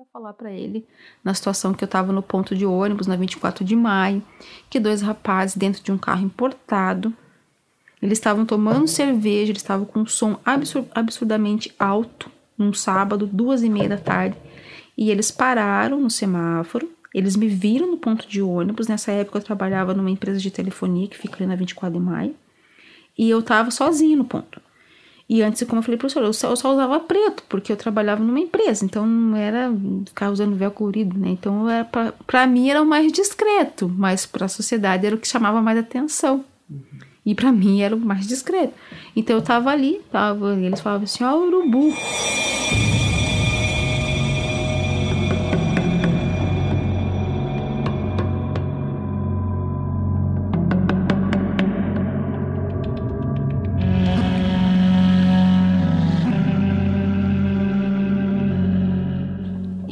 ia falar para ele na situação que eu estava no ponto de ônibus na 24 de maio, que dois rapazes dentro de um carro importado, eles estavam tomando cerveja, eles estavam com um som absur absurdamente alto num sábado, duas e meia da tarde, e eles pararam no semáforo. Eles me viram no ponto de ônibus. Nessa época eu trabalhava numa empresa de telefonia que fica ali na 24 de maio. E eu tava sozinha no ponto. E antes, como eu falei pro senhor, eu só, eu só usava preto, porque eu trabalhava numa empresa, então não era ficar usando véu colorido, né? Então pra mim era o mais discreto, mas pra sociedade era o que chamava mais atenção. Uhum. E para mim era o mais discreto. Então eu tava ali, tava, eles falavam assim, ó, oh, urubu.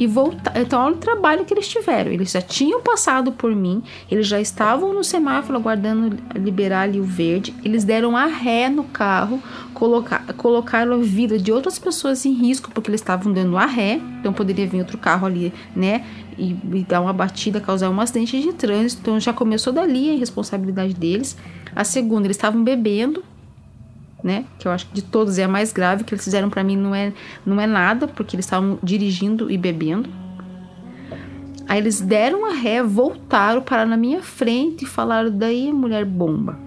Voltar. Então, olha o trabalho que eles tiveram. Eles já tinham passado por mim, eles já estavam no semáforo aguardando liberar ali o verde. Eles deram a ré no carro, colocar, colocaram a vida de outras pessoas em risco, porque eles estavam dando a ré. Então, poderia vir outro carro ali, né? E, e dar uma batida, causar um acidente de trânsito. Então, já começou dali a irresponsabilidade deles. A segunda, eles estavam bebendo, né? Que eu acho que de todos é a mais grave que eles fizeram para mim não é não é nada, porque eles estavam dirigindo e bebendo. Aí eles deram a ré, voltaram, pararam na minha frente e falaram: "Daí, mulher bomba".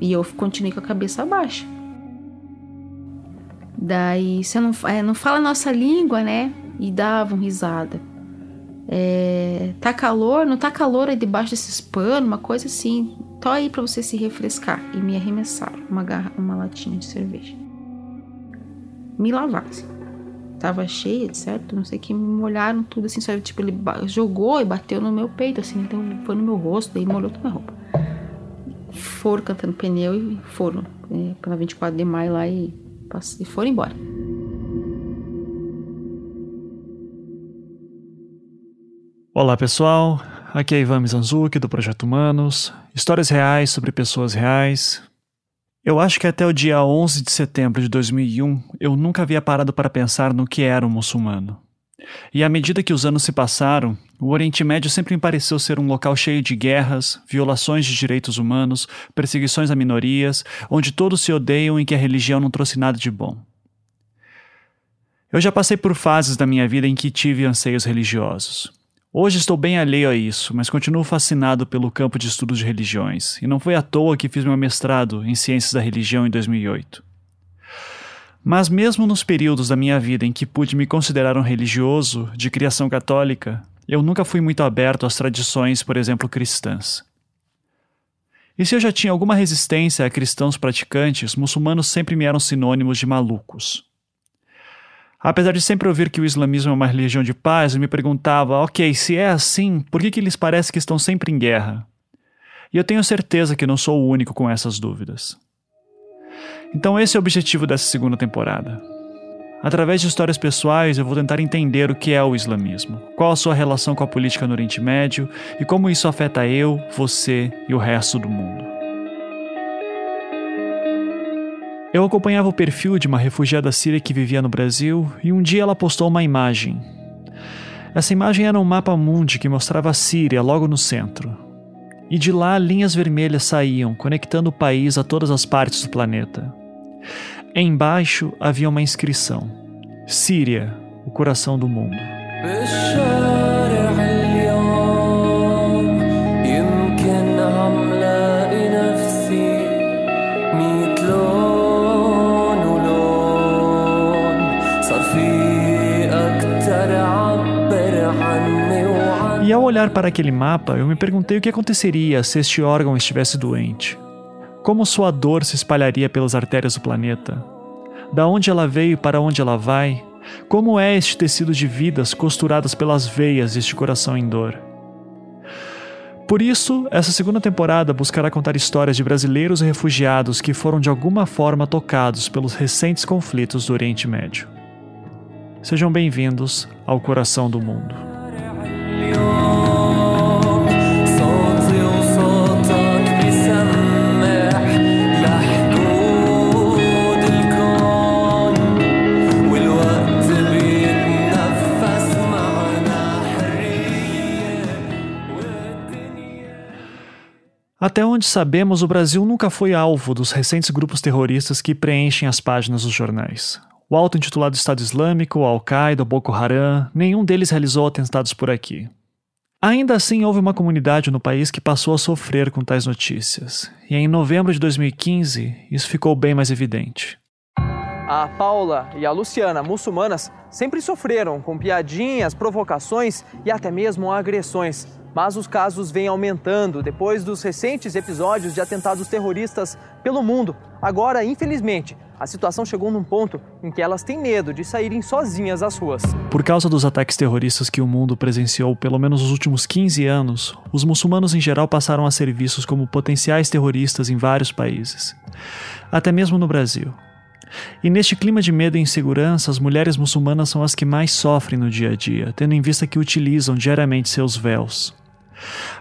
E eu continuei com a cabeça baixa. Daí, você não, é, não fala a nossa língua, né? E davam risada. É, tá calor? Não tá calor aí debaixo desses panos? Uma coisa assim. Tô aí para você se refrescar. E me arremessaram uma, garra, uma latinha de cerveja. Me lavaram. Assim. Tava cheia, certo? Não sei que me molharam tudo assim, sabe? Tipo, ele jogou e bateu no meu peito, assim, então foi no meu rosto, daí molhou toda a roupa. Foram cantando pneu e foram é, pela 24 de maio lá e, e foram embora. Olá pessoal, aqui é Ivan Mizanzuki do Projeto Humanos, histórias reais sobre pessoas reais. Eu acho que até o dia 11 de setembro de 2001 eu nunca havia parado para pensar no que era um muçulmano. E à medida que os anos se passaram, o Oriente Médio sempre me pareceu ser um local cheio de guerras, violações de direitos humanos, perseguições a minorias, onde todos se odeiam e que a religião não trouxe nada de bom. Eu já passei por fases da minha vida em que tive anseios religiosos. Hoje estou bem alheio a isso, mas continuo fascinado pelo campo de estudos de religiões, e não foi à toa que fiz meu mestrado em Ciências da Religião em 2008. Mas, mesmo nos períodos da minha vida em que pude me considerar um religioso, de criação católica, eu nunca fui muito aberto às tradições, por exemplo, cristãs. E se eu já tinha alguma resistência a cristãos praticantes, muçulmanos sempre me eram sinônimos de malucos. Apesar de sempre ouvir que o islamismo é uma religião de paz, eu me perguntava, ok, se é assim, por que, que eles parecem que estão sempre em guerra? E eu tenho certeza que não sou o único com essas dúvidas. Então, esse é o objetivo dessa segunda temporada. Através de histórias pessoais, eu vou tentar entender o que é o islamismo, qual a sua relação com a política no Oriente Médio e como isso afeta eu, você e o resto do mundo. Eu acompanhava o perfil de uma refugiada síria que vivia no Brasil e um dia ela postou uma imagem. Essa imagem era um mapa mundi que mostrava a Síria logo no centro. E de lá linhas vermelhas saíam, conectando o país a todas as partes do planeta. Embaixo havia uma inscrição: Síria, o coração do mundo. Olhar para aquele mapa, eu me perguntei o que aconteceria se este órgão estivesse doente. Como sua dor se espalharia pelas artérias do planeta? Da onde ela veio e para onde ela vai? Como é este tecido de vidas costuradas pelas veias deste coração em dor? Por isso, essa segunda temporada buscará contar histórias de brasileiros e refugiados que foram de alguma forma tocados pelos recentes conflitos do Oriente Médio. Sejam bem-vindos ao Coração do Mundo. Até onde sabemos, o Brasil nunca foi alvo dos recentes grupos terroristas que preenchem as páginas dos jornais. O auto-intitulado Estado Islâmico, Al-Qaeda, Boko Haram, nenhum deles realizou atentados por aqui. Ainda assim, houve uma comunidade no país que passou a sofrer com tais notícias, e em novembro de 2015 isso ficou bem mais evidente. A Paula e a Luciana, muçulmanas, sempre sofreram com piadinhas, provocações e até mesmo agressões. Mas os casos vêm aumentando depois dos recentes episódios de atentados terroristas pelo mundo. Agora, infelizmente, a situação chegou num ponto em que elas têm medo de saírem sozinhas às ruas. Por causa dos ataques terroristas que o mundo presenciou pelo menos nos últimos 15 anos, os muçulmanos em geral passaram a ser vistos como potenciais terroristas em vários países, até mesmo no Brasil. E neste clima de medo e insegurança, as mulheres muçulmanas são as que mais sofrem no dia a dia, tendo em vista que utilizam diariamente seus véus.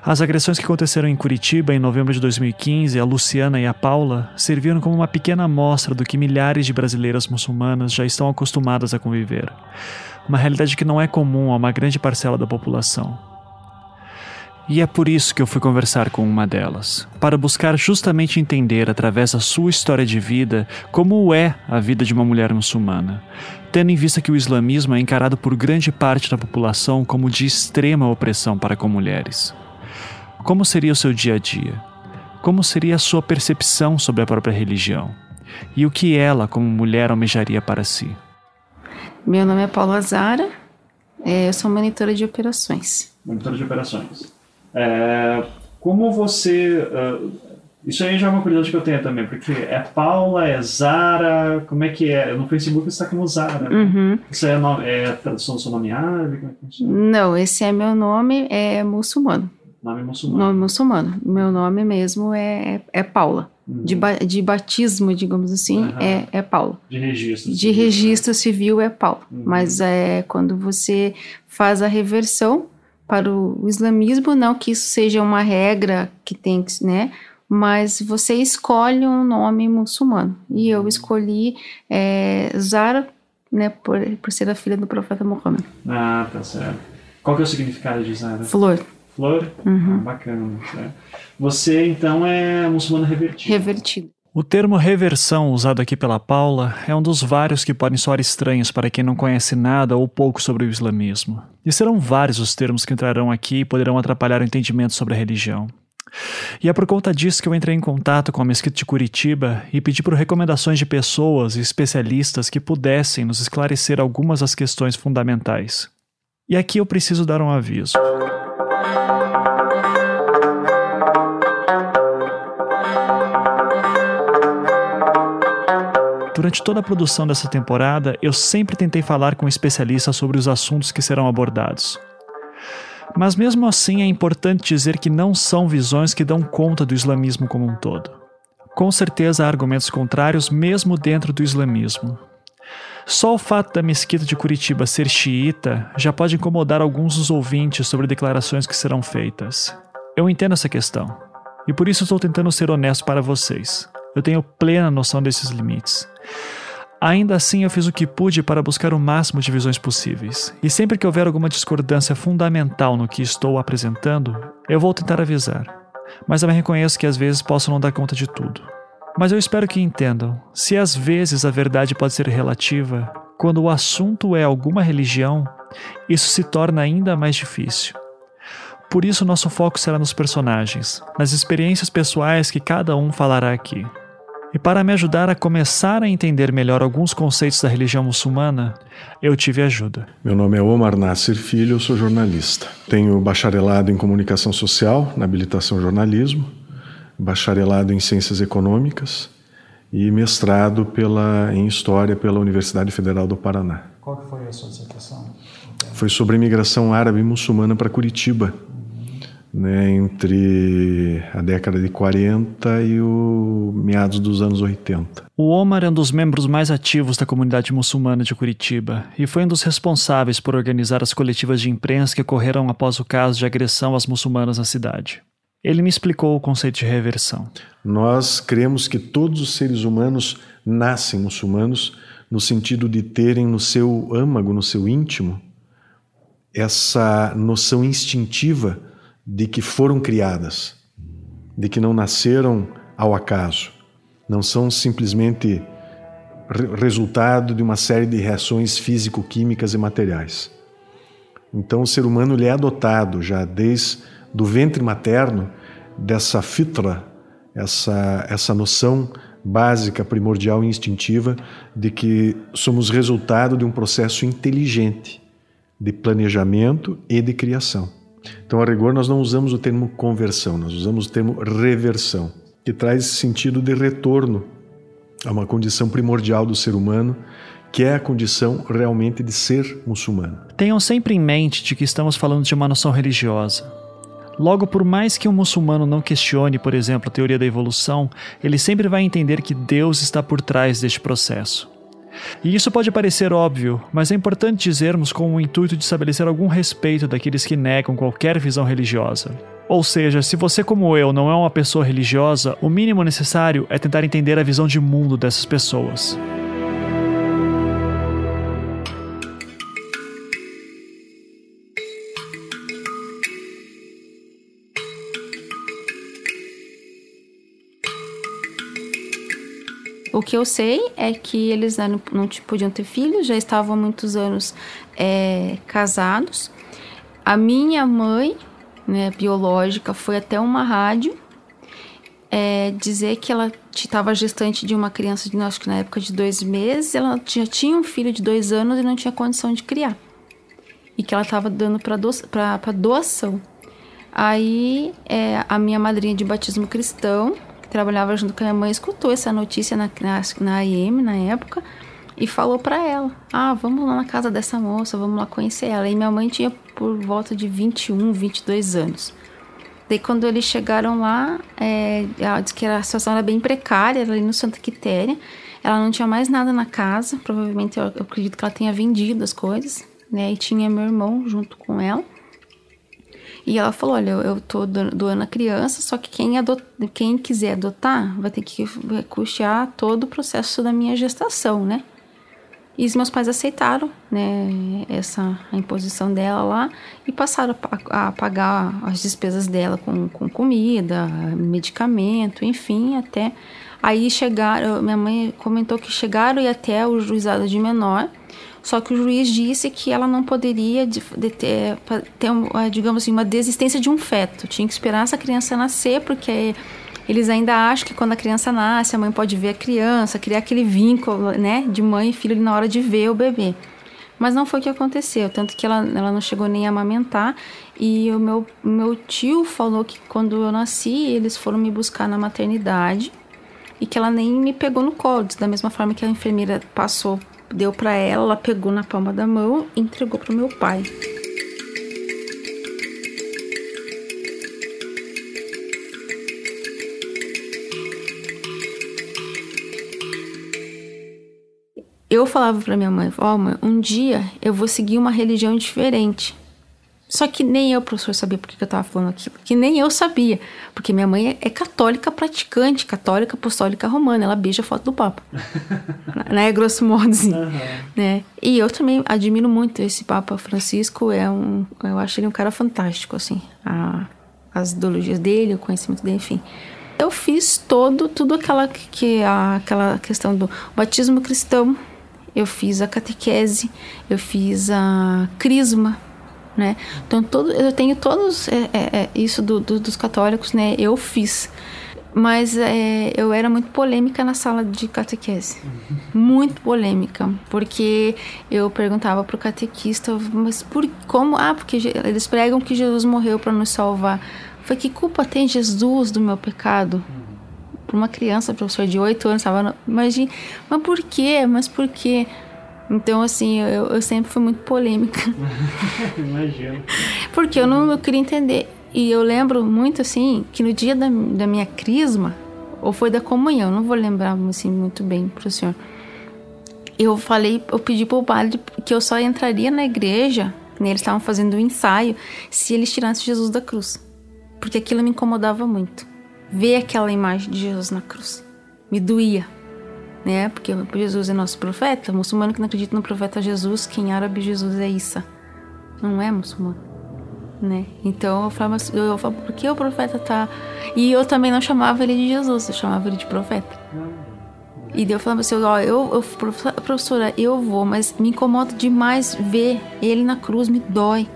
As agressões que aconteceram em Curitiba em novembro de 2015, a Luciana e a Paula, serviram como uma pequena amostra do que milhares de brasileiras muçulmanas já estão acostumadas a conviver. Uma realidade que não é comum a uma grande parcela da população. E é por isso que eu fui conversar com uma delas, para buscar justamente entender, através da sua história de vida, como é a vida de uma mulher muçulmana, tendo em vista que o islamismo é encarado por grande parte da população como de extrema opressão para com mulheres. Como seria o seu dia a dia? Como seria a sua percepção sobre a própria religião? E o que ela, como mulher, almejaria para si? Meu nome é Paula Zara, é, eu sou monitora de operações. Monitora de operações. É, como você. Uh, isso aí já é uma curiosidade que eu tenho também, porque é Paula, é Zara, como é que é? No Facebook você está como Zara. Né? Uhum. Isso é, nome, é tradução do seu nome árabe? Como é que funciona? Não, esse é meu nome, é muçulmano. Nome muçulmano. Nome muçulmano. Meu nome mesmo é, é, é Paula. Uhum. De, ba, de batismo, digamos assim, uhum. é, é Paula. De registro. De registro civil é Paula. Uhum. Mas é quando você faz a reversão, para o, islamismo, não que isso seja uma regra que tem que, né? Mas você escolhe um nome muçulmano. E eu escolhi é, Zara, né, por, por ser a filha do profeta Muhammad. Ah, tá certo. Qual que é o significado de Zara? Flor. Flor? Uhum. Ah, bacana. Certo. Você, então, é muçulmana revertida. Revertida. O termo reversão usado aqui pela Paula é um dos vários que podem soar estranhos para quem não conhece nada ou pouco sobre o islamismo. E serão vários os termos que entrarão aqui e poderão atrapalhar o entendimento sobre a religião. E é por conta disso que eu entrei em contato com a Mesquita de Curitiba e pedi por recomendações de pessoas e especialistas que pudessem nos esclarecer algumas das questões fundamentais. E aqui eu preciso dar um aviso. Durante toda a produção dessa temporada, eu sempre tentei falar com especialistas sobre os assuntos que serão abordados. Mas mesmo assim é importante dizer que não são visões que dão conta do islamismo como um todo. Com certeza há argumentos contrários mesmo dentro do islamismo. Só o fato da mesquita de Curitiba ser xiita já pode incomodar alguns dos ouvintes sobre declarações que serão feitas. Eu entendo essa questão, e por isso estou tentando ser honesto para vocês. Eu tenho plena noção desses limites. Ainda assim, eu fiz o que pude para buscar o máximo de visões possíveis. E sempre que houver alguma discordância fundamental no que estou apresentando, eu vou tentar avisar. Mas também reconheço que às vezes posso não dar conta de tudo. Mas eu espero que entendam: se às vezes a verdade pode ser relativa, quando o assunto é alguma religião, isso se torna ainda mais difícil. Por isso, nosso foco será nos personagens, nas experiências pessoais que cada um falará aqui. E para me ajudar a começar a entender melhor alguns conceitos da religião muçulmana, eu tive ajuda. Meu nome é Omar Nasser Filho, eu sou jornalista. Tenho bacharelado em comunicação social, na habilitação jornalismo, bacharelado em ciências econômicas e mestrado pela, em história pela Universidade Federal do Paraná. Qual foi a sua dissertação? Foi sobre a imigração árabe muçulmana para Curitiba, né, entre a década de 40 e o meados dos anos 80. O Omar é um dos membros mais ativos da comunidade muçulmana de Curitiba e foi um dos responsáveis por organizar as coletivas de imprensa que ocorreram após o caso de agressão às muçulmanas na cidade. Ele me explicou o conceito de reversão. Nós cremos que todos os seres humanos nascem muçulmanos no sentido de terem no seu âmago, no seu íntimo, essa noção instintiva de que foram criadas de que não nasceram ao acaso, não são simplesmente resultado de uma série de reações físico-químicas e materiais. Então o ser humano ele é adotado já desde do ventre materno dessa fitra, essa essa noção básica, primordial e instintiva de que somos resultado de um processo inteligente de planejamento e de criação. Então, a rigor, nós não usamos o termo conversão, nós usamos o termo reversão, que traz sentido de retorno a uma condição primordial do ser humano, que é a condição realmente de ser muçulmano. Tenham sempre em mente de que estamos falando de uma noção religiosa. Logo, por mais que um muçulmano não questione, por exemplo, a teoria da evolução, ele sempre vai entender que Deus está por trás deste processo. E isso pode parecer óbvio, mas é importante dizermos com o intuito de estabelecer algum respeito daqueles que negam qualquer visão religiosa. Ou seja, se você, como eu, não é uma pessoa religiosa, o mínimo necessário é tentar entender a visão de mundo dessas pessoas. O que eu sei é que eles não, não podiam ter filhos, já estavam há muitos anos é, casados. A minha mãe, né, biológica, foi até uma rádio é, dizer que ela estava gestante de uma criança, de, acho que na época de dois meses, ela já tinha um filho de dois anos e não tinha condição de criar. E que ela estava dando para do, doação. Aí é, a minha madrinha de batismo cristão trabalhava junto com a minha mãe, escutou essa notícia na, na, na AM na época e falou para ela: Ah, vamos lá na casa dessa moça, vamos lá conhecer ela. E minha mãe tinha por volta de 21, 22 anos. Daí, quando eles chegaram lá, é, ela disse que a situação era bem precária, ali no Santa Quitéria. Ela não tinha mais nada na casa, provavelmente eu, eu acredito que ela tenha vendido as coisas, né? E tinha meu irmão junto com ela. E ela falou: Olha, eu, tô doando a criança, só que quem, adot, quem quiser adotar vai ter que custear todo o processo da minha gestação, né? E os meus pais aceitaram, né, essa a imposição dela lá e passaram a, a pagar as despesas dela com, com comida, medicamento, enfim, até aí chegaram. Minha mãe comentou que chegaram e até o juizado de menor só que o juiz disse que ela não poderia de, de ter, ter, digamos assim, uma desistência de um feto. Tinha que esperar essa criança nascer, porque eles ainda acham que quando a criança nasce, a mãe pode ver a criança, criar aquele vínculo, né, de mãe e filho na hora de ver o bebê. Mas não foi o que aconteceu, tanto que ela, ela não chegou nem a amamentar. E o meu, meu tio falou que quando eu nasci, eles foram me buscar na maternidade e que ela nem me pegou no colo, da mesma forma que a enfermeira passou deu para ela, ela pegou na palma da mão e entregou para meu pai. Eu falava para minha mãe, ó, oh, mãe, um dia eu vou seguir uma religião diferente. Só que nem eu, professor, sabia por que eu estava falando aquilo. Que nem eu sabia. Porque minha mãe é católica praticante, católica apostólica romana. Ela beija a foto do Papa. né? Grosso modo, assim. Uhum. Né? E eu também admiro muito esse Papa Francisco. É um, eu acho ele um cara fantástico, assim. A, as ideologias dele, o conhecimento dele, enfim. Eu fiz todo, tudo aquela, que, a, aquela questão do batismo cristão. Eu fiz a catequese, eu fiz a crisma, né? Então todo, eu tenho todos é, é, é, isso do, do, dos católicos, né? Eu fiz, mas é, eu era muito polêmica na sala de catequese, muito polêmica, porque eu perguntava pro catequista, mas por como? Ah, porque eles pregam que Jesus morreu para nos salvar. Foi que culpa tem Jesus do meu pecado? Para uma criança, professor de 8 anos, estava, imagina, mas por quê? Mas por quê? Então, assim, eu, eu sempre fui muito polêmica. Imagino. Porque eu não eu queria entender. E eu lembro muito, assim, que no dia da, da minha crisma, ou foi da comunhão, não vou lembrar, assim, muito bem pro senhor. Eu falei, eu pedi pro padre que eu só entraria na igreja, né, eles estavam fazendo um ensaio, se eles tirassem Jesus da cruz. Porque aquilo me incomodava muito. Ver aquela imagem de Jesus na cruz. Me doía né? Porque Jesus é nosso profeta. Muçulmano que não acredita no profeta Jesus, que em árabe Jesus é Isa. Não é muçulmano. né? Então eu falava, eu falava, por que o profeta tá. E eu também não chamava ele de Jesus, eu chamava ele de profeta. E daí eu falava assim, ó, eu, eu, professora, eu vou, mas me incomoda demais ver ele na cruz, me dói.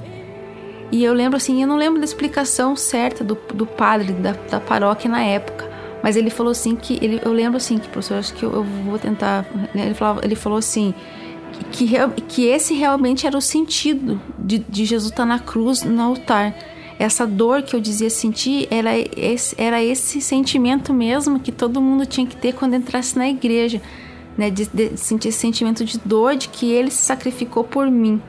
E eu lembro assim, eu não lembro da explicação certa do, do padre da, da paróquia na época, mas ele falou assim que ele, eu lembro assim que professor, acho que eu, eu vou tentar. Ele falava, ele falou assim que, que esse realmente era o sentido de, de Jesus estar na cruz, no altar. Essa dor que eu dizia sentir era esse, era esse sentimento mesmo que todo mundo tinha que ter quando entrasse na igreja, né? De, de sentir esse sentimento de dor de que ele se sacrificou por mim.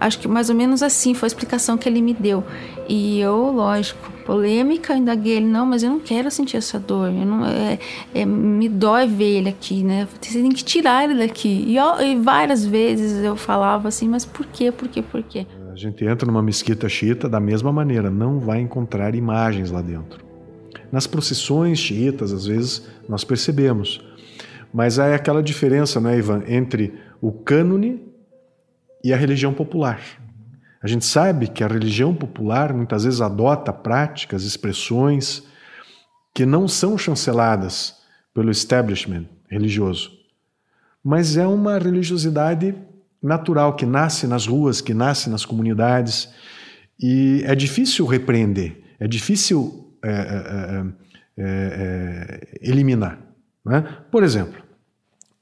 Acho que mais ou menos assim foi a explicação que ele me deu. E eu, lógico, polêmica, indaguei ele, não, mas eu não quero sentir essa dor, eu não, é, é, me dói ver ele aqui, né? Você tem que tirar ele daqui. E, e, várias vezes eu falava assim, mas por quê, por quê, por quê? A gente entra numa mesquita xiita da mesma maneira, não vai encontrar imagens lá dentro. Nas procissões xiitas, às vezes, nós percebemos. Mas é aquela diferença, né, Ivan, entre o cânone e a religião popular. A gente sabe que a religião popular muitas vezes adota práticas, expressões que não são chanceladas pelo establishment religioso, mas é uma religiosidade natural que nasce nas ruas, que nasce nas comunidades e é difícil repreender, é difícil é, é, é, eliminar. Né? Por exemplo,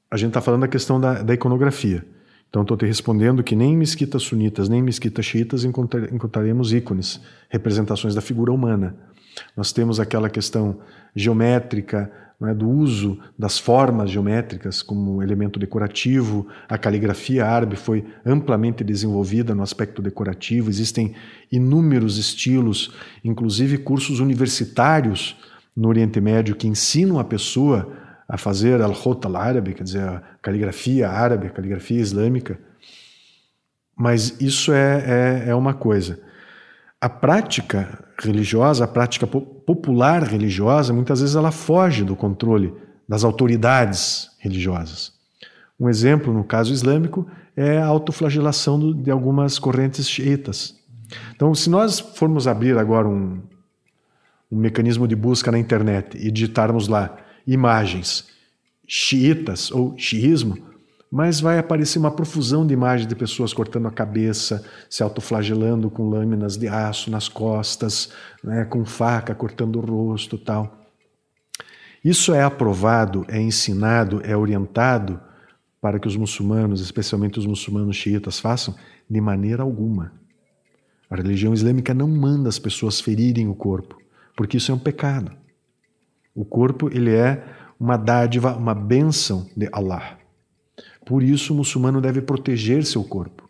a gente está falando da questão da, da iconografia. Então, estou te respondendo que nem em mesquitas sunitas, nem em mesquitas xiitas encontraremos ícones, representações da figura humana. Nós temos aquela questão geométrica, é, do uso das formas geométricas como elemento decorativo. A caligrafia árabe foi amplamente desenvolvida no aspecto decorativo. Existem inúmeros estilos, inclusive cursos universitários no Oriente Médio que ensinam a pessoa a fazer al-khot al-árabe, quer dizer, a caligrafia árabe, a caligrafia islâmica. Mas isso é, é, é uma coisa. A prática religiosa, a prática popular religiosa, muitas vezes ela foge do controle das autoridades religiosas. Um exemplo, no caso islâmico, é a autoflagelação de algumas correntes xiitas. Então, se nós formos abrir agora um, um mecanismo de busca na internet e digitarmos lá imagens xiitas ou xiismo, mas vai aparecer uma profusão de imagens de pessoas cortando a cabeça, se autoflagelando com lâminas de aço nas costas, né, com faca cortando o rosto tal. Isso é aprovado, é ensinado, é orientado para que os muçulmanos, especialmente os muçulmanos xiitas, façam? De maneira alguma. A religião islâmica não manda as pessoas ferirem o corpo, porque isso é um pecado. O corpo ele é uma dádiva, uma bênção de Allah. Por isso o muçulmano deve proteger seu corpo.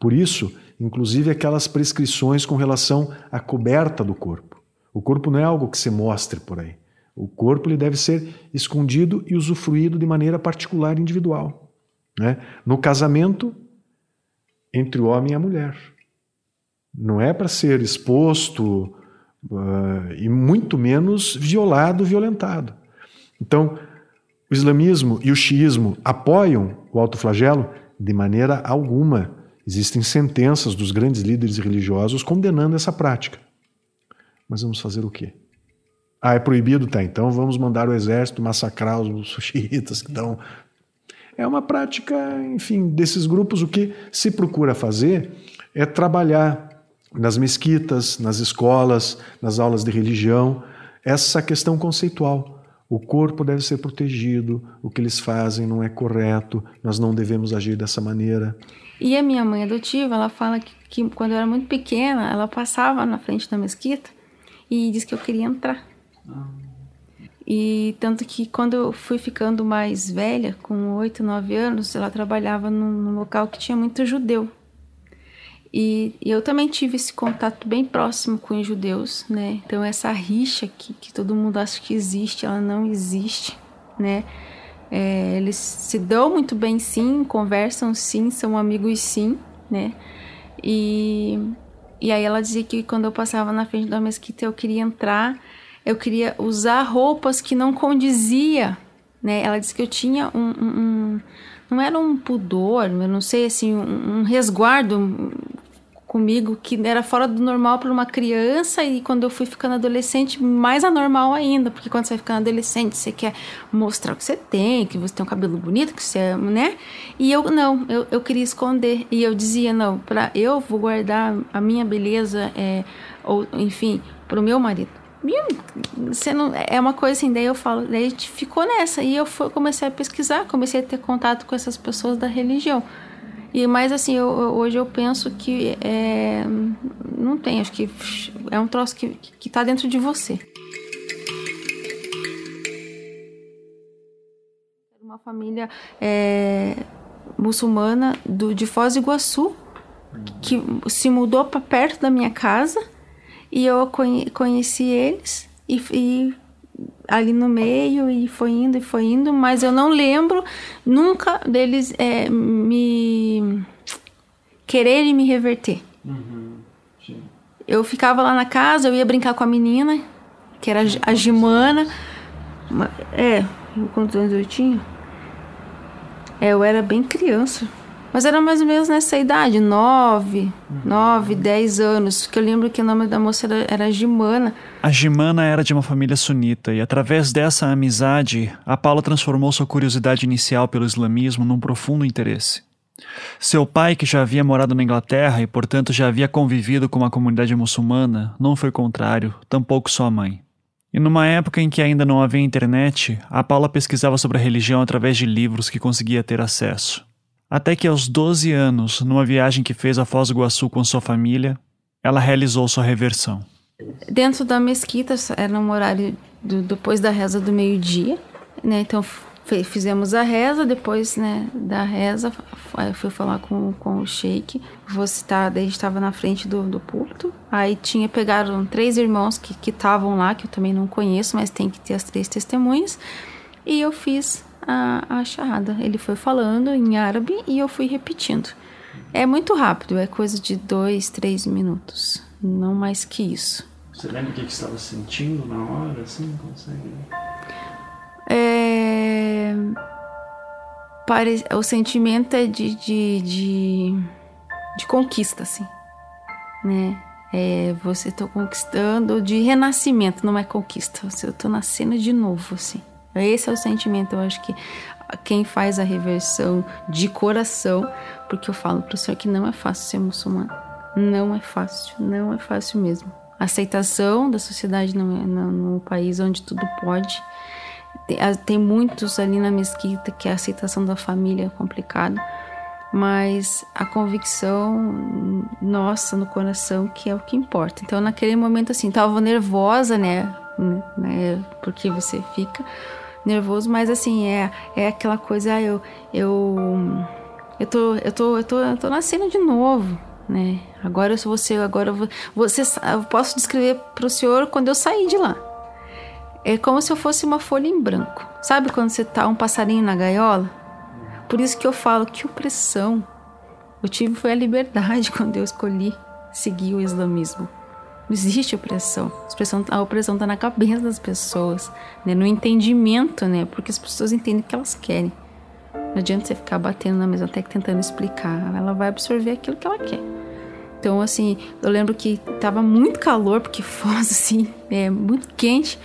Por isso, inclusive aquelas prescrições com relação à coberta do corpo. O corpo não é algo que se mostre por aí. O corpo ele deve ser escondido e usufruído de maneira particular e individual. Né? No casamento, entre o homem e a mulher. Não é para ser exposto, uh, e muito menos violado, violentado. Então, o islamismo e o xiismo apoiam o autoflagelo? De maneira alguma. Existem sentenças dos grandes líderes religiosos condenando essa prática. Mas vamos fazer o quê? Ah, é proibido? Tá, então vamos mandar o exército massacrar os xiitas que estão. É uma prática, enfim, desses grupos. O que se procura fazer é trabalhar nas mesquitas, nas escolas, nas aulas de religião, essa questão conceitual. O corpo deve ser protegido, o que eles fazem não é correto, nós não devemos agir dessa maneira. E a minha mãe adotiva, ela fala que, que quando eu era muito pequena, ela passava na frente da mesquita e disse que eu queria entrar. E tanto que quando eu fui ficando mais velha, com oito, nove anos, ela trabalhava num, num local que tinha muito judeu. E, eu também tive esse contato bem próximo com os judeus, né? Então essa rixa que, que todo mundo acha que existe, ela não existe, né? É, eles se dão muito bem sim, conversam sim, são amigos sim, né? E, e aí ela dizia que quando eu passava na frente da mesquita eu queria entrar, eu queria usar roupas que não condizia, né? Ela disse que eu tinha um, um, um não era um pudor, eu não sei assim, um, um resguardo comigo que era fora do normal para uma criança e quando eu fui ficando adolescente mais anormal ainda porque quando você vai ficando adolescente você quer mostrar o que você tem que você tem um cabelo bonito que você é, né e eu não eu, eu queria esconder e eu dizia não para eu vou guardar a minha beleza é, ou enfim para o meu marido você não, é uma coisa assim, daí eu falo, daí a gente ficou nessa. E eu fui, comecei a pesquisar, comecei a ter contato com essas pessoas da religião. E mais assim, eu, hoje eu penso que é, não tem, acho que é um troço que, que tá dentro de você. Uma família é, muçulmana do, de Foz do Iguaçu que se mudou para perto da minha casa e eu conheci eles e, e ali no meio e foi indo e foi indo, mas eu não lembro nunca deles é, me quererem me reverter. Uhum. Eu ficava lá na casa, eu ia brincar com a menina, que era a Gimana. É, quantos anos eu tinha? É, eu era bem criança. Mas era mais ou menos nessa idade, nove, nove, dez anos. Que eu lembro que o nome da moça era, era Gimana. A Gimana era de uma família sunita e através dessa amizade, a Paula transformou sua curiosidade inicial pelo islamismo num profundo interesse. Seu pai, que já havia morado na Inglaterra e, portanto, já havia convivido com uma comunidade muçulmana, não foi contrário, tampouco sua mãe. E numa época em que ainda não havia internet, a Paula pesquisava sobre a religião através de livros que conseguia ter acesso. Até que aos 12 anos, numa viagem que fez a Foz do Iguaçu com sua família, ela realizou sua reversão. Dentro da mesquita, era um horário do, depois da reza do meio-dia, né? Então fizemos a reza, depois né, da reza fui falar com, com o sheik, vou citar, daí a gente estava na frente do, do púlpito, aí tinha, pegaram três irmãos que estavam lá, que eu também não conheço, mas tem que ter as três testemunhas, e eu fiz a, a charada. Ele foi falando em árabe e eu fui repetindo. É muito rápido, é coisa de dois, três minutos, não mais que isso. Você lembra o que, você estava sentindo na hora, assim? Consegue? É... Pare... O sentimento é de, de, de, de conquista, assim, né? É, você está conquistando de renascimento, não é conquista. Eu estou nascendo de novo, assim. Esse é o sentimento, eu acho que quem faz a reversão de coração, porque eu falo para o senhor que não é fácil ser muçulmano. Não é fácil, não é fácil mesmo. A aceitação da sociedade no, no, país onde tudo pode. Tem, tem, muitos ali na mesquita que a aceitação da família é complicado, mas a convicção nossa no coração que é o que importa. Então naquele momento assim, tava nervosa, né? né? Porque você fica nervoso, mas assim, é, é aquela coisa, ah, eu, eu, eu, tô, eu, tô, eu, tô, eu tô nascendo de novo, né? Agora eu sou você, agora eu você, eu posso descrever para o senhor quando eu sair de lá. É como se eu fosse uma folha em branco. Sabe quando você tá um passarinho na gaiola? Por isso que eu falo que opressão. Eu tive foi a liberdade quando eu escolhi seguir o islamismo. Não existe opressão. A opressão, está na cabeça das pessoas, né? no entendimento, né? Porque as pessoas entendem o que elas querem. Não adianta você ficar batendo na mesma tecla tentando explicar. Ela vai absorver aquilo que ela quer. Então, assim, eu lembro que tava muito calor, porque Foz, assim, é muito quente.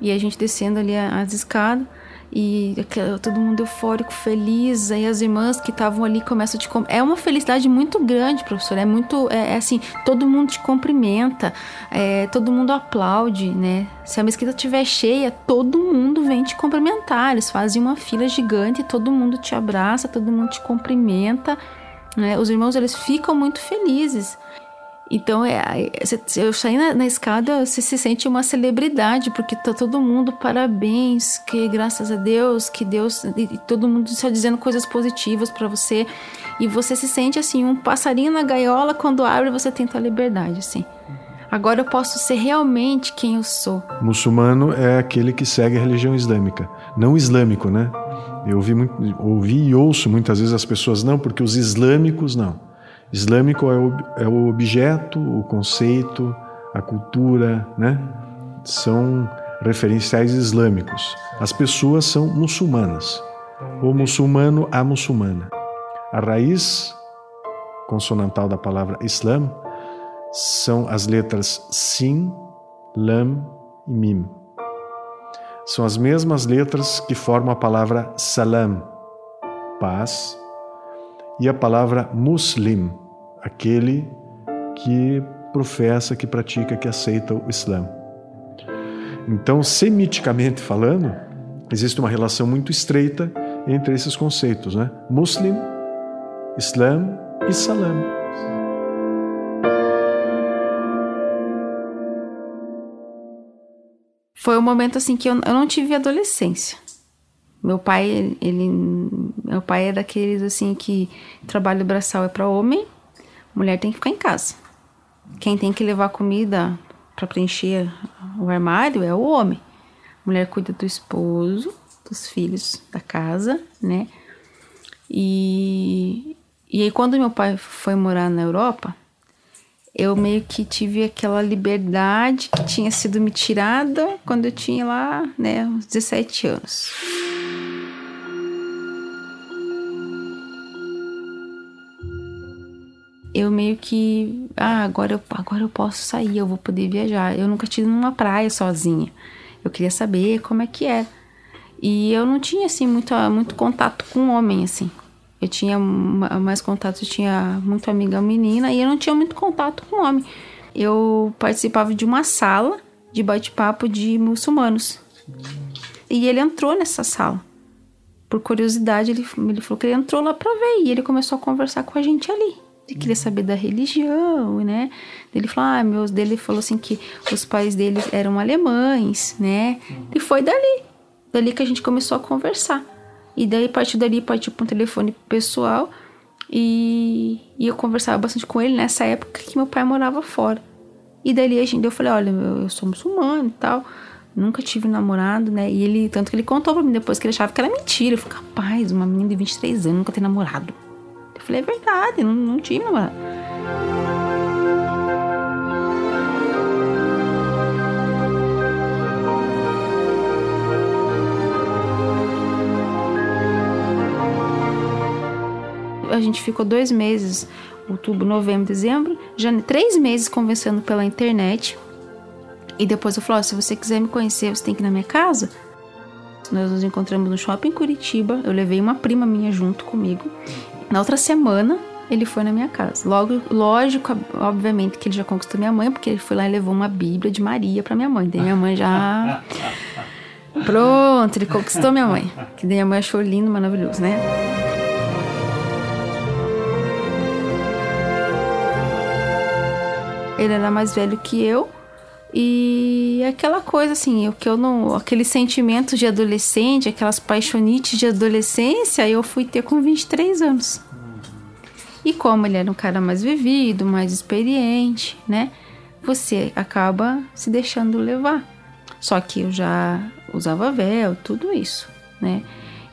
E a gente descendo ali as escadas e todo mundo eufórico, feliz. Aí as irmãs que estavam ali começam a te. É uma felicidade muito grande, professor. É muito. É, é assim, todo mundo te cumprimenta, é, todo mundo aplaude, né? Se a mesquita estiver cheia, todo mundo vem te cumprimentar. Eles fazem uma fila gigante, todo mundo te abraça, todo mundo te cumprimenta. Né? Os irmãos eles ficam muito felizes. Então, é, eu saí na, na, escada, você se sente uma celebridade, porque tá todo mundo, parabéns, que graças a Deus, que Deus, e, e todo mundo está dizendo coisas positivas para você. E você se sente assim, um passarinho na gaiola, quando abre, você tem a liberdade, assim. Agora eu posso ser realmente quem eu sou. Muçulmano é aquele que segue a religião islâmica, não islâmico, né? Eu ouvi, muito, ouvi e ouço muitas vezes as pessoas, não, porque os islâmicos não. Islâmico é o, é o objeto, o conceito, a cultura, né? São referenciais islâmicos. As pessoas são muçulmanas. O muçulmano, a muçulmana. A raiz consonantal da palavra Islam são as letras Sin, Lam e Mim. São as mesmas letras que formam a palavra Salam, paz, e a palavra Muslim, aquele que professa, que pratica, que aceita o Islã. Então, semiticamente falando, existe uma relação muito estreita entre esses conceitos, né? Muslim, Islã e Salam. Foi um momento assim que eu, eu não tive adolescência. Meu pai, ele, meu pai é daqueles assim que trabalho braçal é para homem, mulher tem que ficar em casa. Quem tem que levar comida para preencher o armário é o homem. Mulher cuida do esposo, dos filhos, da casa, né? E, e aí quando meu pai foi morar na Europa, eu meio que tive aquela liberdade que tinha sido me tirada quando eu tinha lá, né, uns 17 anos. Eu meio que, ah, agora eu, agora eu posso sair, eu vou poder viajar. Eu nunca tive numa praia sozinha. Eu queria saber como é que é. E eu não tinha, assim, muito, muito contato com homem, assim. Eu tinha mais contato, eu tinha muito amiga menina e eu não tinha muito contato com homem. Eu participava de uma sala de bate-papo de muçulmanos. E ele entrou nessa sala. Por curiosidade, ele, ele falou que ele entrou lá pra ver. E ele começou a conversar com a gente ali. Ele queria saber da religião, né? Ele falou, ah, meus dele falou assim que os pais dele eram alemães, né? E foi dali, dali que a gente começou a conversar. E daí partiu dali, partiu para um telefone pessoal e, e eu conversava bastante com ele nessa época que meu pai morava fora. E dali a gente, eu falei, olha, eu, sou muçulmano e tal, nunca tive namorado, né? E ele, tanto que ele contou pra mim depois que ele achava que era mentira. Eu falei, capaz, uma menina de 23 anos nunca tem namorado. Falei, é verdade, não, não tinha namorado. A gente ficou dois meses, outubro, novembro, dezembro, já três meses conversando pela internet. E depois eu falei: oh, se você quiser me conhecer, você tem que ir na minha casa. Nós nos encontramos no shopping Curitiba. Eu levei uma prima minha junto comigo. Na outra semana, ele foi na minha casa. Logo, lógico, obviamente que ele já conquistou minha mãe, porque ele foi lá e levou uma Bíblia de Maria para minha mãe. Daí minha mãe já Pronto, ele conquistou minha mãe. Que daí minha mãe achou lindo, maravilhoso, né? Ele era mais velho que eu. E aquela coisa assim, o que eu não. Aquele sentimento de adolescente, aquelas paixonites de adolescência, eu fui ter com 23 anos. E como ele era um cara mais vivido, mais experiente, né? Você acaba se deixando levar. Só que eu já usava véu, tudo isso, né?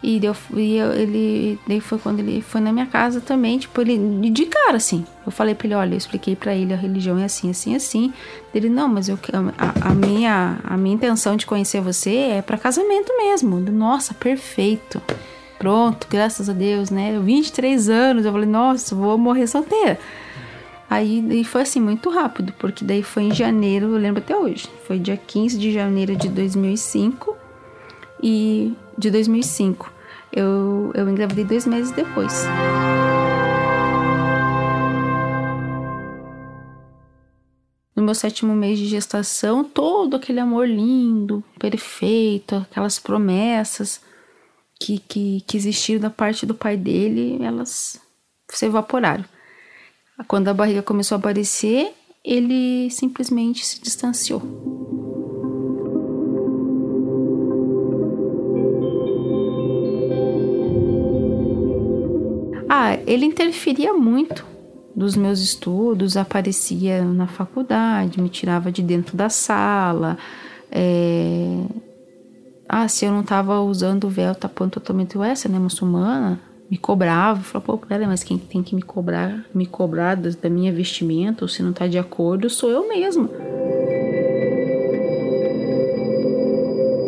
E, deu, e eu, ele, daí foi quando ele foi na minha casa também, tipo, ele de cara assim. Eu falei pra ele, olha, eu expliquei para ele a religião é assim, assim, assim. Ele, não, mas eu, a, a, minha, a minha intenção de conhecer você é para casamento mesmo. Nossa, perfeito. Pronto, graças a Deus, né? 23 anos, eu falei, nossa, vou morrer solteira. Aí foi assim, muito rápido, porque daí foi em janeiro, eu lembro até hoje. Foi dia 15 de janeiro de 2005 e de 2005. Eu, eu engravidei dois meses depois. No meu sétimo mês de gestação, todo aquele amor lindo, perfeito, aquelas promessas que, que, que existiram da parte do pai dele, elas se evaporaram. Quando a barriga começou a aparecer, ele simplesmente se distanciou. Ah, ele interferia muito nos meus estudos, aparecia na faculdade, me tirava de dentro da sala. É... Ah, se eu não estava usando o véu tapando totalmente essa, né, muçulmana, me cobrava, falava, pô, pera, mas quem tem que me cobrar, me cobrar da, da minha vestimenta, ou se não está de acordo, sou eu mesma.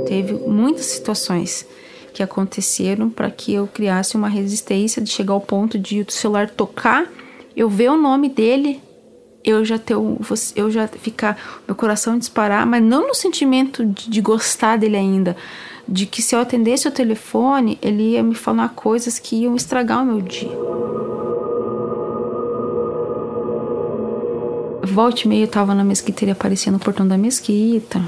Teve muitas situações que aconteceram para que eu criasse uma resistência de chegar ao ponto de o celular tocar eu ver o nome dele, eu já ter eu já ficar meu coração disparar, mas não no sentimento de, de gostar dele ainda, de que se eu atendesse o telefone, ele ia me falar coisas que iam estragar o meu dia. Volte e meio eu tava na ele aparecia no portão da mesquita.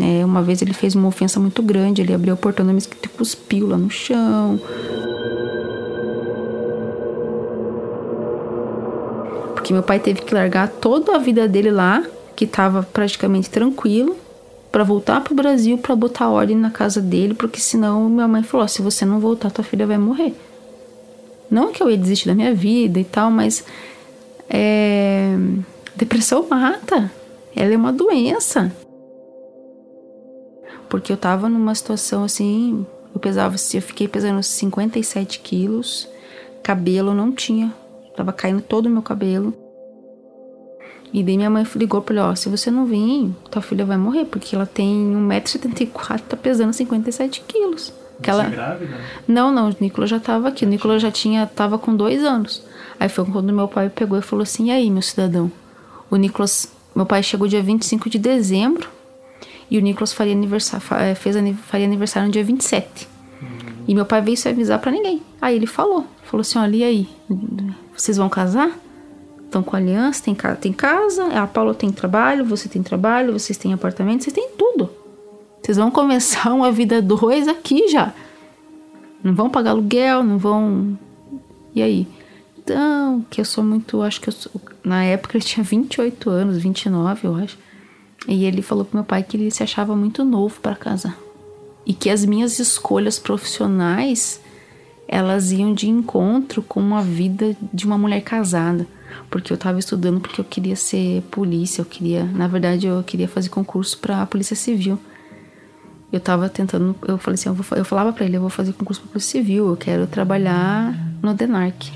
É, uma vez ele fez uma ofensa muito grande, ele abriu o portão da mesquita e cuspiu lá no chão. Porque meu pai teve que largar toda a vida dele lá, que estava praticamente tranquilo, para voltar pro Brasil para botar ordem na casa dele, porque senão minha mãe falou: se você não voltar, tua filha vai morrer. Não que eu ia desistir da minha vida e tal, mas é, depressão mata. Ela é uma doença. Porque eu tava numa situação assim, eu pesava, eu fiquei pesando 57 quilos, cabelo não tinha, tava caindo todo o meu cabelo. E daí minha mãe ligou pra ele, ó, se você não vir, tua filha vai morrer, porque ela tem 1,74m, tá pesando 57 quilos. Que ela... grávida? Não, não, o Nicolas já tava aqui. O Nicolas já tinha, tava com dois anos. Aí foi quando meu pai pegou e falou assim, e aí, meu cidadão? O Nicolas, meu pai chegou dia 25 de dezembro, e o Nicolas faria aniversário, eh, fez, faria aniversário no dia 27. Uhum. E meu pai veio se avisar para ninguém. Aí ele falou, falou assim, olha, e aí? Vocês vão casar? Estão com aliança, tem, tem casa, a Paula tem trabalho, você tem trabalho, vocês têm apartamento, vocês têm tudo. Vocês vão começar uma vida dois aqui já. Não vão pagar aluguel, não vão. E aí? Então, que eu sou muito. Acho que eu sou, Na época ele tinha 28 anos, 29, eu acho. E ele falou pro meu pai que ele se achava muito novo para casar. E que as minhas escolhas profissionais elas iam de encontro com uma vida de uma mulher casada porque eu estava estudando porque eu queria ser polícia, eu queria, na verdade, eu queria fazer concurso para a Polícia Civil. Eu estava tentando, eu falei assim, eu, vou, eu falava para ele, eu vou fazer concurso para Polícia Civil, eu quero trabalhar no DENARC.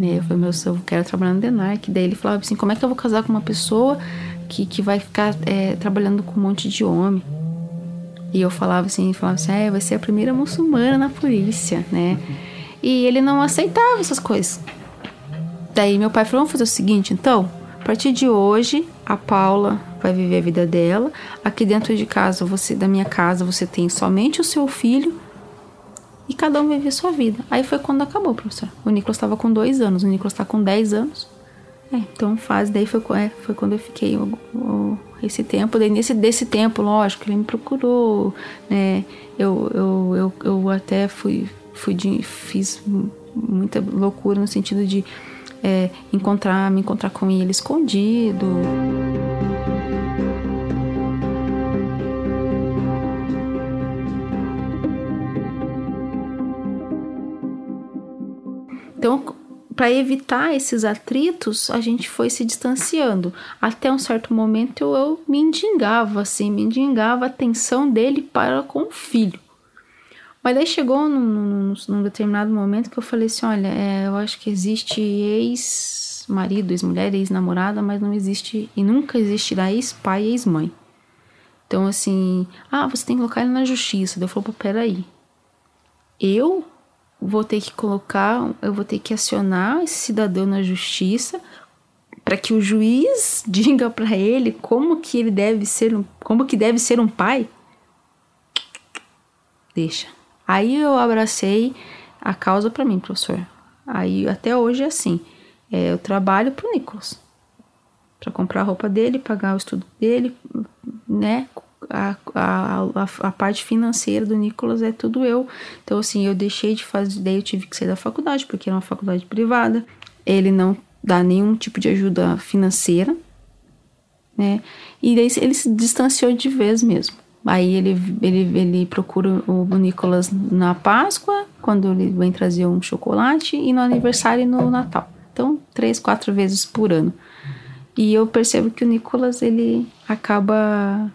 Né? Eu falei, meu, eu quero trabalhar no DENARC. Daí ele falava assim, como é que eu vou casar com uma pessoa que, que vai ficar é, trabalhando com um monte de homem? E eu falava assim, falava assim, é, vai ser a primeira muçulmana na polícia, né? E ele não aceitava essas coisas. Daí meu pai falou: vamos fazer o seguinte, então, a partir de hoje, a Paula vai viver a vida dela. Aqui dentro de casa, você, da minha casa, você tem somente o seu filho e cada um vive a sua vida. Aí foi quando acabou, professor. O Nicolas estava com dois anos, o Nicolas está com dez anos. É, então faz, daí foi, é, foi quando eu fiquei o, o, esse tempo. Daí nesse desse tempo, lógico, ele me procurou, né? Eu, eu, eu, eu até fui, fui de, fiz muita loucura no sentido de é, encontrar, me encontrar com ele escondido. Então, para evitar esses atritos, a gente foi se distanciando. Até um certo momento eu, eu me indigava, assim, me indigava a atenção dele para com o filho. Mas daí chegou num, num, num determinado momento que eu falei assim: olha, é, eu acho que existe ex-marido, ex-mulher, ex-namorada, mas não existe e nunca existirá ex-pai e ex-mãe. Então, assim, ah, você tem que colocar ele na justiça. Daí eu falei: peraí, eu vou ter que colocar, eu vou ter que acionar esse cidadão na justiça para que o juiz diga para ele como que ele deve ser, como que deve ser um pai. Deixa. Aí eu abracei a causa para mim, professor. Aí até hoje é assim. É, eu trabalho pro Nicolas. Para comprar a roupa dele, pagar o estudo dele, né? A, a, a, a, parte financeira do Nicolas é tudo eu. Então, assim, eu deixei de fazer, daí eu tive que sair da faculdade, porque era uma faculdade privada. Ele não dá nenhum tipo de ajuda financeira, né? E daí ele se distanciou de vez mesmo. Aí ele, ele, ele procura o Nicolas na Páscoa, quando ele vem trazer um chocolate, e no aniversário e no Natal. Então, três, quatro vezes por ano. E eu percebo que o Nicolas, ele acaba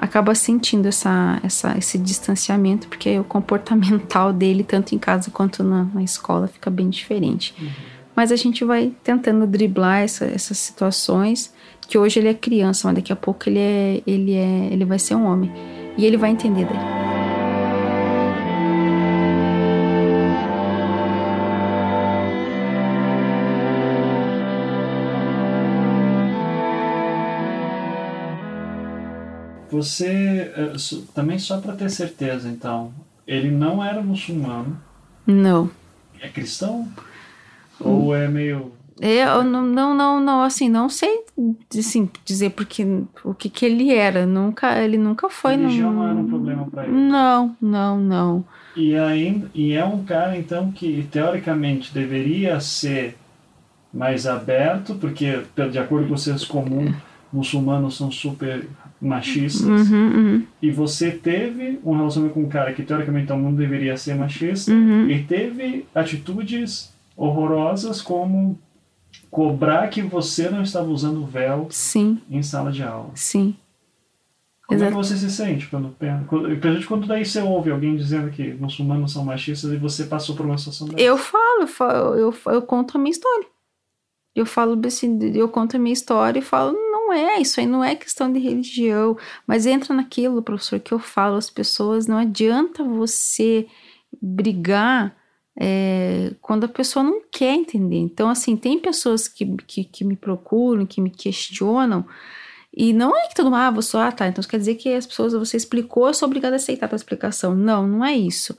acaba sentindo essa, essa, esse distanciamento, porque o comportamental dele, tanto em casa quanto na, na escola, fica bem diferente. Uhum. Mas a gente vai tentando driblar essa, essas situações que hoje ele é criança, mas daqui a pouco ele é, ele é, ele vai ser um homem e ele vai entender daí. Você, eh, também só para ter certeza, então, ele não era muçulmano? Não. É cristão? Hum. Ou é meio eu não, não, não, não, assim, não sei assim, dizer porque o que, que ele era. Nunca, ele nunca foi. Religião não, não era um problema para ele. Não, não, não. E ainda, e é um cara então que teoricamente deveria ser mais aberto, porque de acordo com o senso comum, muçulmanos são super machistas. Uhum, uhum. E você teve um relacionamento com um cara que teoricamente então não deveria ser machista uhum. e teve atitudes horrorosas como cobrar que você não estava usando véu Sim. em sala de aula. Sim. Como Exato. é que você se sente quando quando, quando daí você ouve alguém dizendo que muçulmanos são machistas e você passou por uma situação dessa? Eu falo, eu, falo, eu, eu conto a minha história. Eu falo assim, eu conto a minha história e falo, não é, isso aí não é questão de religião, mas entra naquilo, professor, que eu falo às pessoas, não adianta você brigar é, quando a pessoa não quer entender. Então, assim, tem pessoas que, que, que, me procuram, que me questionam, e não é que todo mundo, ah, você, ah, tá, então quer dizer que as pessoas, você explicou, eu sou obrigada a aceitar a explicação. Não, não é isso.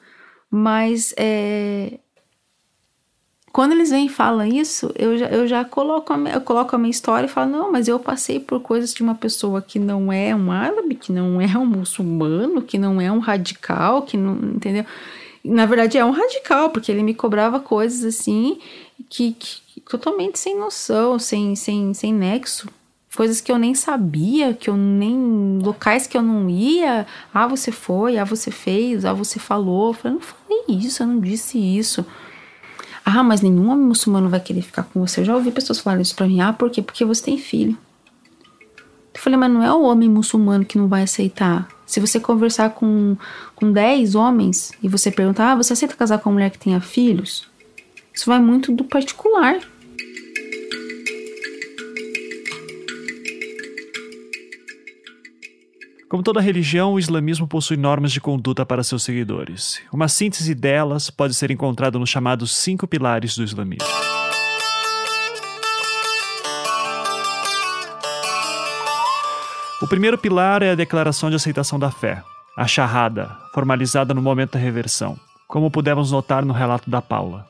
Mas, é, quando eles vêm e falam isso, eu já, eu já coloco, a minha, eu coloco a minha história e falo, não, mas eu passei por coisas de uma pessoa que não é um árabe, que não é um muçulmano, que não é um radical, que não, entendeu? na verdade é um radical, porque ele me cobrava coisas assim que, que totalmente sem noção, sem, sem, sem nexo. Coisas que eu nem sabia, que eu nem. locais que eu não ia. Ah, você foi, ah, você fez, ah, você falou. Eu falei, não falei isso, eu não disse isso. Ah, mas nenhum homem muçulmano vai querer ficar com você. Eu já ouvi pessoas falarem isso pra mim. Ah, por quê? Porque você tem filho. Eu falei, mas não é o homem muçulmano que não vai aceitar. Se você conversar com, com 10 homens e você perguntar, ah, você aceita casar com uma mulher que tenha filhos? Isso vai muito do particular. Como toda religião, o islamismo possui normas de conduta para seus seguidores. Uma síntese delas pode ser encontrada nos chamados cinco pilares do islamismo. O primeiro pilar é a declaração de aceitação da fé, a charrada, formalizada no momento da reversão, como pudemos notar no relato da Paula.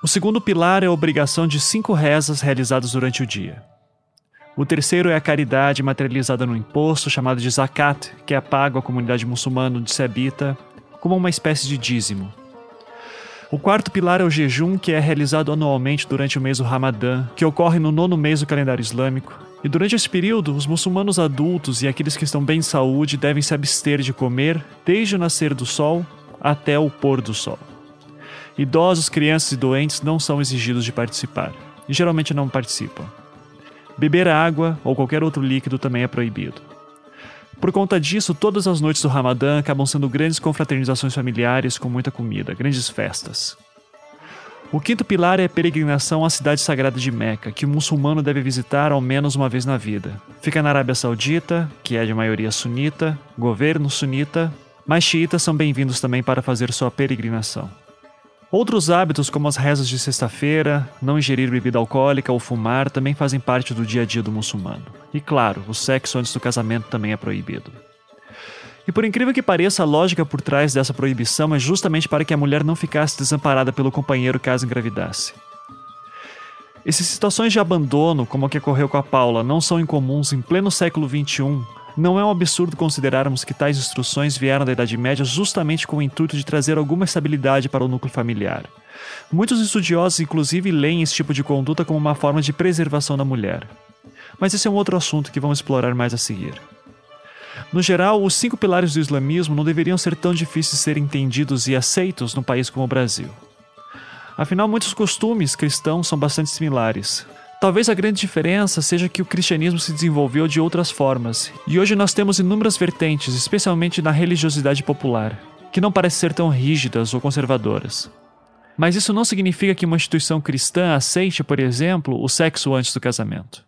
O segundo pilar é a obrigação de cinco rezas realizadas durante o dia. O terceiro é a caridade materializada no imposto chamado de zakat, que é pago à comunidade muçulmana de Sebita como uma espécie de dízimo. O quarto pilar é o jejum, que é realizado anualmente durante o mês do Ramadã, que ocorre no nono mês do calendário islâmico e durante esse período, os muçulmanos adultos e aqueles que estão bem de saúde devem se abster de comer desde o nascer do sol até o pôr do sol. Idosos, crianças e doentes não são exigidos de participar, e geralmente não participam. Beber água ou qualquer outro líquido também é proibido. Por conta disso, todas as noites do Ramadã acabam sendo grandes confraternizações familiares com muita comida, grandes festas. O quinto pilar é a peregrinação à cidade sagrada de Meca, que o muçulmano deve visitar ao menos uma vez na vida. Fica na Arábia Saudita, que é de maioria sunita, governo sunita, mas xiitas são bem-vindos também para fazer sua peregrinação. Outros hábitos, como as rezas de sexta-feira, não ingerir bebida alcoólica ou fumar, também fazem parte do dia a dia do muçulmano. E claro, o sexo antes do casamento também é proibido. E por incrível que pareça, a lógica por trás dessa proibição é justamente para que a mulher não ficasse desamparada pelo companheiro caso engravidasse. Essas situações de abandono, como a que ocorreu com a Paula, não são incomuns em pleno século XXI. Não é um absurdo considerarmos que tais instruções vieram da Idade Média justamente com o intuito de trazer alguma estabilidade para o núcleo familiar. Muitos estudiosos, inclusive, leem esse tipo de conduta como uma forma de preservação da mulher. Mas esse é um outro assunto que vamos explorar mais a seguir. No geral, os cinco pilares do islamismo não deveriam ser tão difíceis de serem entendidos e aceitos num país como o Brasil. Afinal, muitos costumes cristãos são bastante similares. Talvez a grande diferença seja que o cristianismo se desenvolveu de outras formas, e hoje nós temos inúmeras vertentes, especialmente na religiosidade popular, que não parecem ser tão rígidas ou conservadoras. Mas isso não significa que uma instituição cristã aceite, por exemplo, o sexo antes do casamento.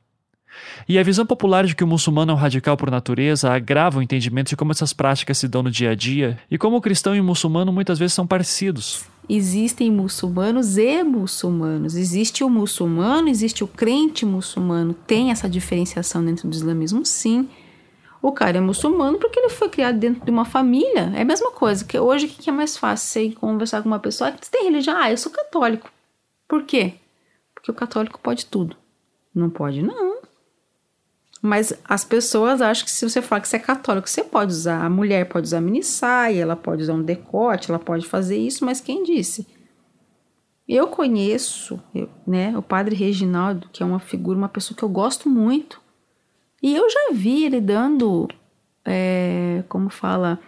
E a visão popular de que o muçulmano é um radical por natureza agrava o entendimento de como essas práticas se dão no dia a dia e como o cristão e o muçulmano muitas vezes são parecidos. Existem muçulmanos e muçulmanos. Existe o muçulmano, existe o crente muçulmano. Tem essa diferenciação dentro do islamismo, sim. O cara é muçulmano porque ele foi criado dentro de uma família. É a mesma coisa. que Hoje, o que é mais fácil? Você conversar com uma pessoa que tem religião. Ah, eu sou católico. Por quê? Porque o católico pode tudo. Não pode, não. Mas as pessoas acham que se você falar que você é católico, você pode usar. A mulher pode usar mini saia, ela pode usar um decote, ela pode fazer isso, mas quem disse? Eu conheço, eu, né, o padre Reginaldo, que é uma figura, uma pessoa que eu gosto muito. E eu já vi ele dando, é, como fala,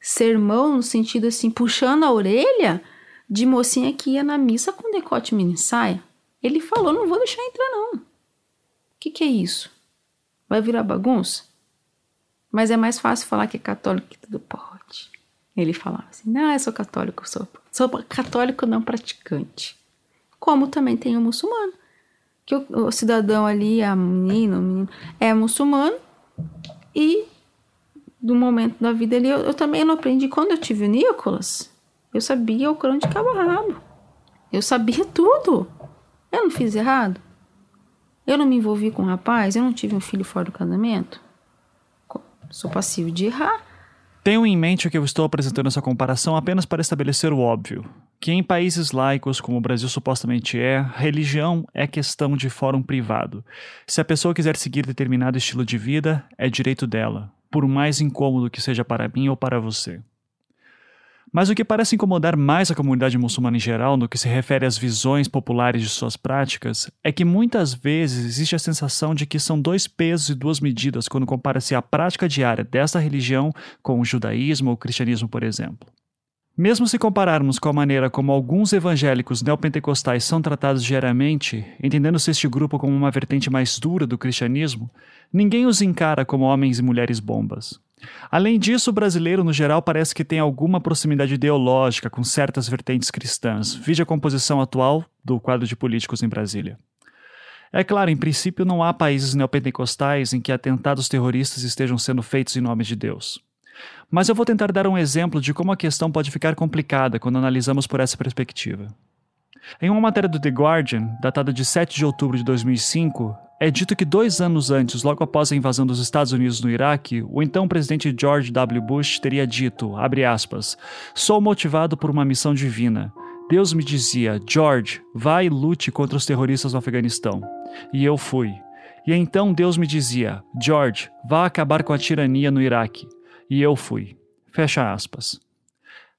sermão no sentido assim, puxando a orelha de mocinha que ia na missa com decote mini saia. Ele falou: não vou deixar entrar, não. O que, que é isso? Vai virar bagunça? Mas é mais fácil falar que é católico que tudo pode. Ele falava assim: não, eu sou católico, sou, sou católico não praticante. Como também tem o muçulmano. Que o, o cidadão ali, a menina, o menino, é muçulmano e do momento da vida ali, eu, eu também não aprendi. Quando eu tive o Nicolas, eu sabia o crânio de cabo rabo. Eu sabia tudo. Eu não fiz errado. Eu não me envolvi com um rapaz, eu não tive um filho fora do casamento. Sou passivo de errar. Tenho em mente que eu estou apresentando essa comparação apenas para estabelecer o óbvio, que em países laicos, como o Brasil supostamente é, religião é questão de fórum privado. Se a pessoa quiser seguir determinado estilo de vida, é direito dela, por mais incômodo que seja para mim ou para você. Mas o que parece incomodar mais a comunidade muçulmana em geral no que se refere às visões populares de suas práticas é que muitas vezes existe a sensação de que são dois pesos e duas medidas quando compara-se a prática diária desta religião com o judaísmo ou o cristianismo, por exemplo. Mesmo se compararmos com a maneira como alguns evangélicos neopentecostais são tratados diariamente, entendendo-se este grupo como uma vertente mais dura do cristianismo, ninguém os encara como homens e mulheres bombas. Além disso, o brasileiro, no geral, parece que tem alguma proximidade ideológica com certas vertentes cristãs, vide a composição atual do quadro de políticos em Brasília. É claro, em princípio, não há países neopentecostais em que atentados terroristas estejam sendo feitos em nome de Deus. Mas eu vou tentar dar um exemplo de como a questão pode ficar complicada quando analisamos por essa perspectiva. Em uma matéria do The Guardian, datada de 7 de outubro de 2005, é dito que dois anos antes, logo após a invasão dos Estados Unidos no Iraque, o então presidente George W. Bush teria dito, aspas, sou motivado por uma missão divina. Deus me dizia, George, vá e lute contra os terroristas no Afeganistão. E eu fui. E então Deus me dizia, George, vá acabar com a tirania no Iraque. E eu fui. Fecha aspas.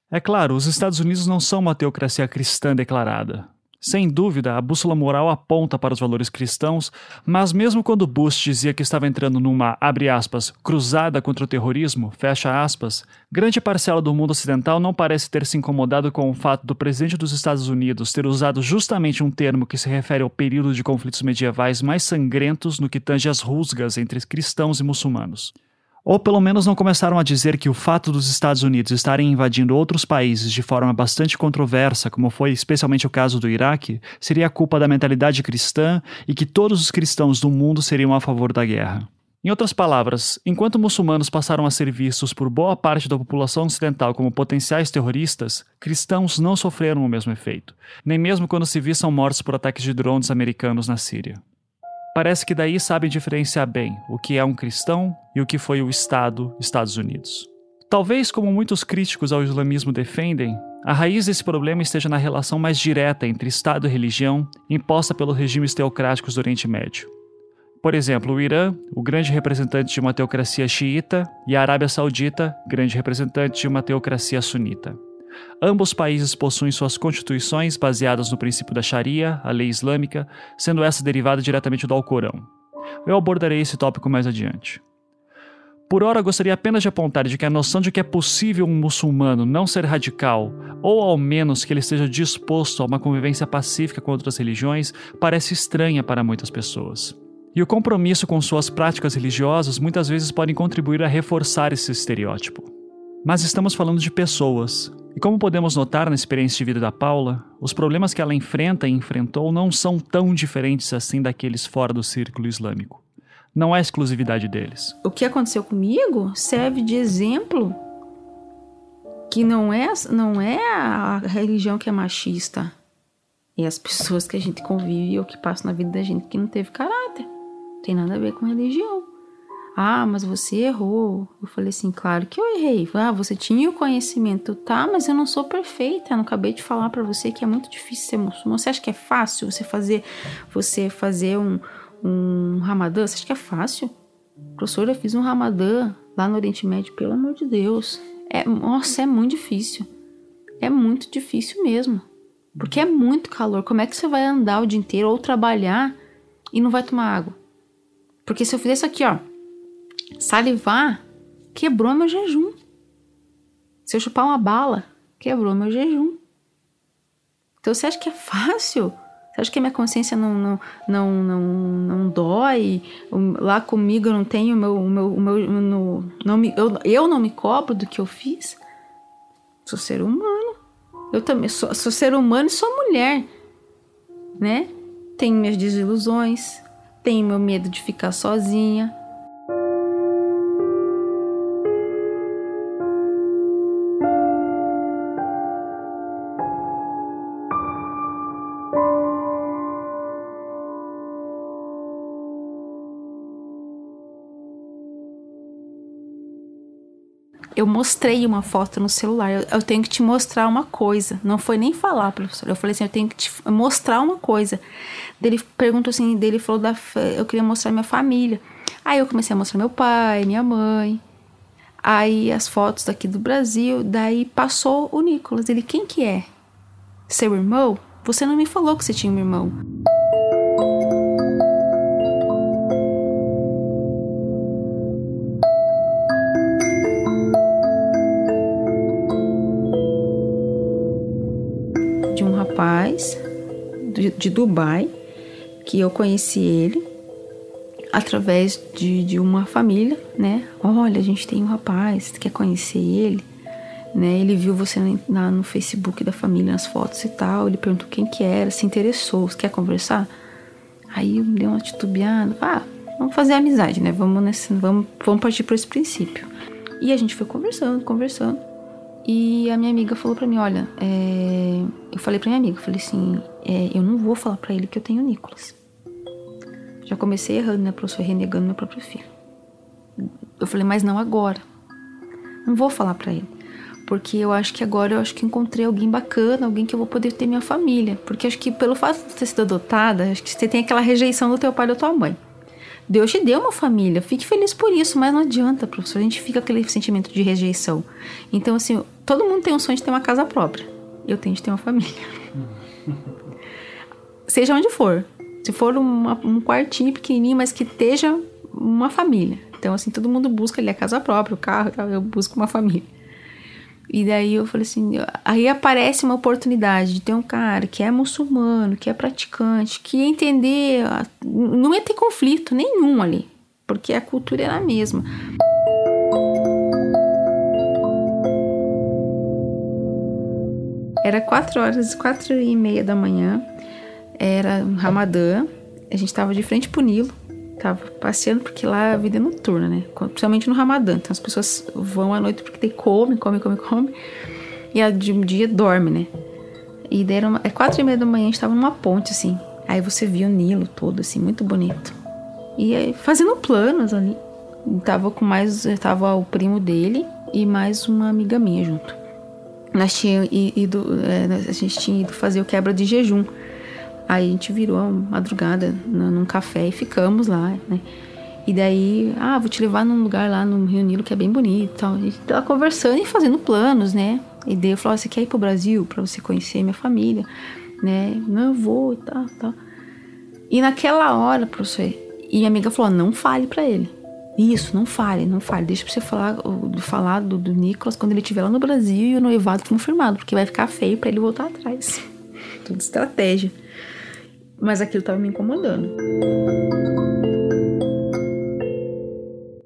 É claro, os Estados Unidos não são uma teocracia cristã declarada. Sem dúvida, a bússola moral aponta para os valores cristãos, mas mesmo quando Bush dizia que estava entrando numa, abre aspas, cruzada contra o terrorismo, fecha aspas, grande parcela do mundo ocidental não parece ter se incomodado com o fato do presidente dos Estados Unidos ter usado justamente um termo que se refere ao período de conflitos medievais mais sangrentos no que tange as rusgas entre cristãos e muçulmanos. Ou pelo menos não começaram a dizer que o fato dos Estados Unidos estarem invadindo outros países de forma bastante controversa, como foi especialmente o caso do Iraque, seria culpa da mentalidade cristã e que todos os cristãos do mundo seriam a favor da guerra. Em outras palavras, enquanto muçulmanos passaram a ser vistos por boa parte da população ocidental como potenciais terroristas, cristãos não sofreram o mesmo efeito, nem mesmo quando civis são mortos por ataques de drones americanos na Síria. Parece que daí sabem diferenciar bem o que é um cristão e o que foi o Estado Estados Unidos. Talvez, como muitos críticos ao islamismo defendem, a raiz desse problema esteja na relação mais direta entre Estado e religião imposta pelos regimes teocráticos do Oriente Médio. Por exemplo, o Irã, o grande representante de uma teocracia xiita, e a Arábia Saudita, grande representante de uma teocracia sunita. Ambos países possuem suas constituições baseadas no princípio da Sharia, a lei islâmica, sendo essa derivada diretamente do Alcorão. Eu abordarei esse tópico mais adiante. Por ora, gostaria apenas de apontar de que a noção de que é possível um muçulmano não ser radical, ou ao menos que ele esteja disposto a uma convivência pacífica com outras religiões, parece estranha para muitas pessoas. E o compromisso com suas práticas religiosas muitas vezes podem contribuir a reforçar esse estereótipo. Mas estamos falando de pessoas, e como podemos notar na experiência de vida da Paula, os problemas que ela enfrenta e enfrentou não são tão diferentes assim daqueles fora do círculo islâmico. Não é exclusividade deles. O que aconteceu comigo serve de exemplo que não é, não é a religião que é machista, é as pessoas que a gente convive ou que passam na vida da gente que não teve caráter. Não tem nada a ver com religião. Ah, mas você errou. Eu falei assim, claro que eu errei. Ah, você tinha o conhecimento, tá? Mas eu não sou perfeita. Eu não acabei de falar para você que é muito difícil ser muçulmano. Você acha que é fácil você fazer, você fazer um, um ramadã? Você acha que é fácil? Professor, eu fiz um ramadã lá no Oriente Médio, pelo amor de Deus. É, nossa, é muito difícil. É muito difícil mesmo. Porque é muito calor. Como é que você vai andar o dia inteiro ou trabalhar e não vai tomar água? Porque se eu fizer isso aqui, ó, salivar, quebrou meu jejum. Se eu chupar uma bala, quebrou meu jejum. Então você acha que é fácil? Você acha que a minha consciência não, não, não, não, não dói? Lá comigo eu não tenho o meu. O meu, o meu no, não me, eu, eu não me cobro do que eu fiz? Sou ser humano. Eu também sou, sou ser humano e sou mulher. Né? Tenho minhas desilusões, tenho meu medo de ficar sozinha, eu mostrei uma foto no celular. Eu, eu, tenho que te mostrar uma coisa. Não foi nem falar, professor. Eu falei assim, eu tenho que te mostrar uma coisa. Dele perguntou assim, dele falou da, eu queria mostrar minha família. Aí eu comecei a mostrar meu pai, minha mãe. Aí as fotos daqui do Brasil. Daí passou o Nicolas. Ele, quem que é? Seu irmão? Você não me falou que você tinha um irmão. De, de Dubai, que eu conheci ele através de, de uma família, né? Olha, a gente tem um rapaz, quer conhecer ele? Né? Ele viu você na, no Facebook da família, nas fotos e tal. Ele perguntou quem que era, se interessou, quer conversar? Aí eu dei uma titubeada, ah, vamos fazer amizade, né? Vamos, nesse, vamos, vamos partir por esse princípio. E a gente foi conversando, conversando. E a minha amiga falou para mim, olha, é... eu falei para minha amiga, falei assim, é, eu não vou falar para ele que eu tenho Nicolas. Já comecei errando, né, professor, renegando meu próprio filho. Eu falei, mas não agora. Não vou falar para ele. Porque eu acho que agora eu acho que encontrei alguém bacana, alguém que eu vou poder ter minha família. Porque acho que pelo fato de ter sido adotada, acho que você tem aquela rejeição do teu pai e da tua mãe. Deus te deu uma família, fique feliz por isso, mas não adianta, professor, a gente fica com aquele sentimento de rejeição. Então, assim, todo mundo tem um sonho de ter uma casa própria. Eu tenho de ter uma família. Seja onde for. Se for uma, um quartinho pequenininho, mas que esteja uma família. Então, assim, todo mundo busca ali a casa própria, o carro, eu busco uma família. E daí eu falei assim, aí aparece uma oportunidade de ter um cara que é muçulmano, que é praticante, que ia entender, não ia ter conflito nenhum ali, porque a cultura era a mesma. Era quatro horas, quatro e meia da manhã, era um Ramadã, a gente estava de frente pro Nilo, tava passeando porque lá a vida é noturna, né? Principalmente no Ramadã. Então as pessoas vão à noite porque tem come, come, come, come. E a de um dia dorme, né? E daí uma, é quatro e meia da manhã, a gente tava numa ponte, assim. Aí você via o Nilo todo, assim, muito bonito. E aí, fazendo planos ali. Tava com mais. Tava o primo dele e mais uma amiga minha junto. Nós tínhamos ido. É, a gente tinha ido fazer o quebra de jejum. Aí a gente virou a madrugada num café e ficamos lá, né? E daí, ah, vou te levar num lugar lá no Rio Nilo que é bem bonito e tal. A gente tava conversando e fazendo planos, né? E daí eu falei, você quer ir pro Brasil pra você conhecer minha família, né? Não, eu vou e tal, tal. E naquela hora, professor, e minha amiga falou, não fale para ele. Isso, não fale, não fale. Deixa pra você falar, falar do, do Nicolas quando ele estiver lá no Brasil e o noivado confirmado, porque vai ficar feio para ele voltar atrás. Tudo estratégia mas aquilo estava me incomodando.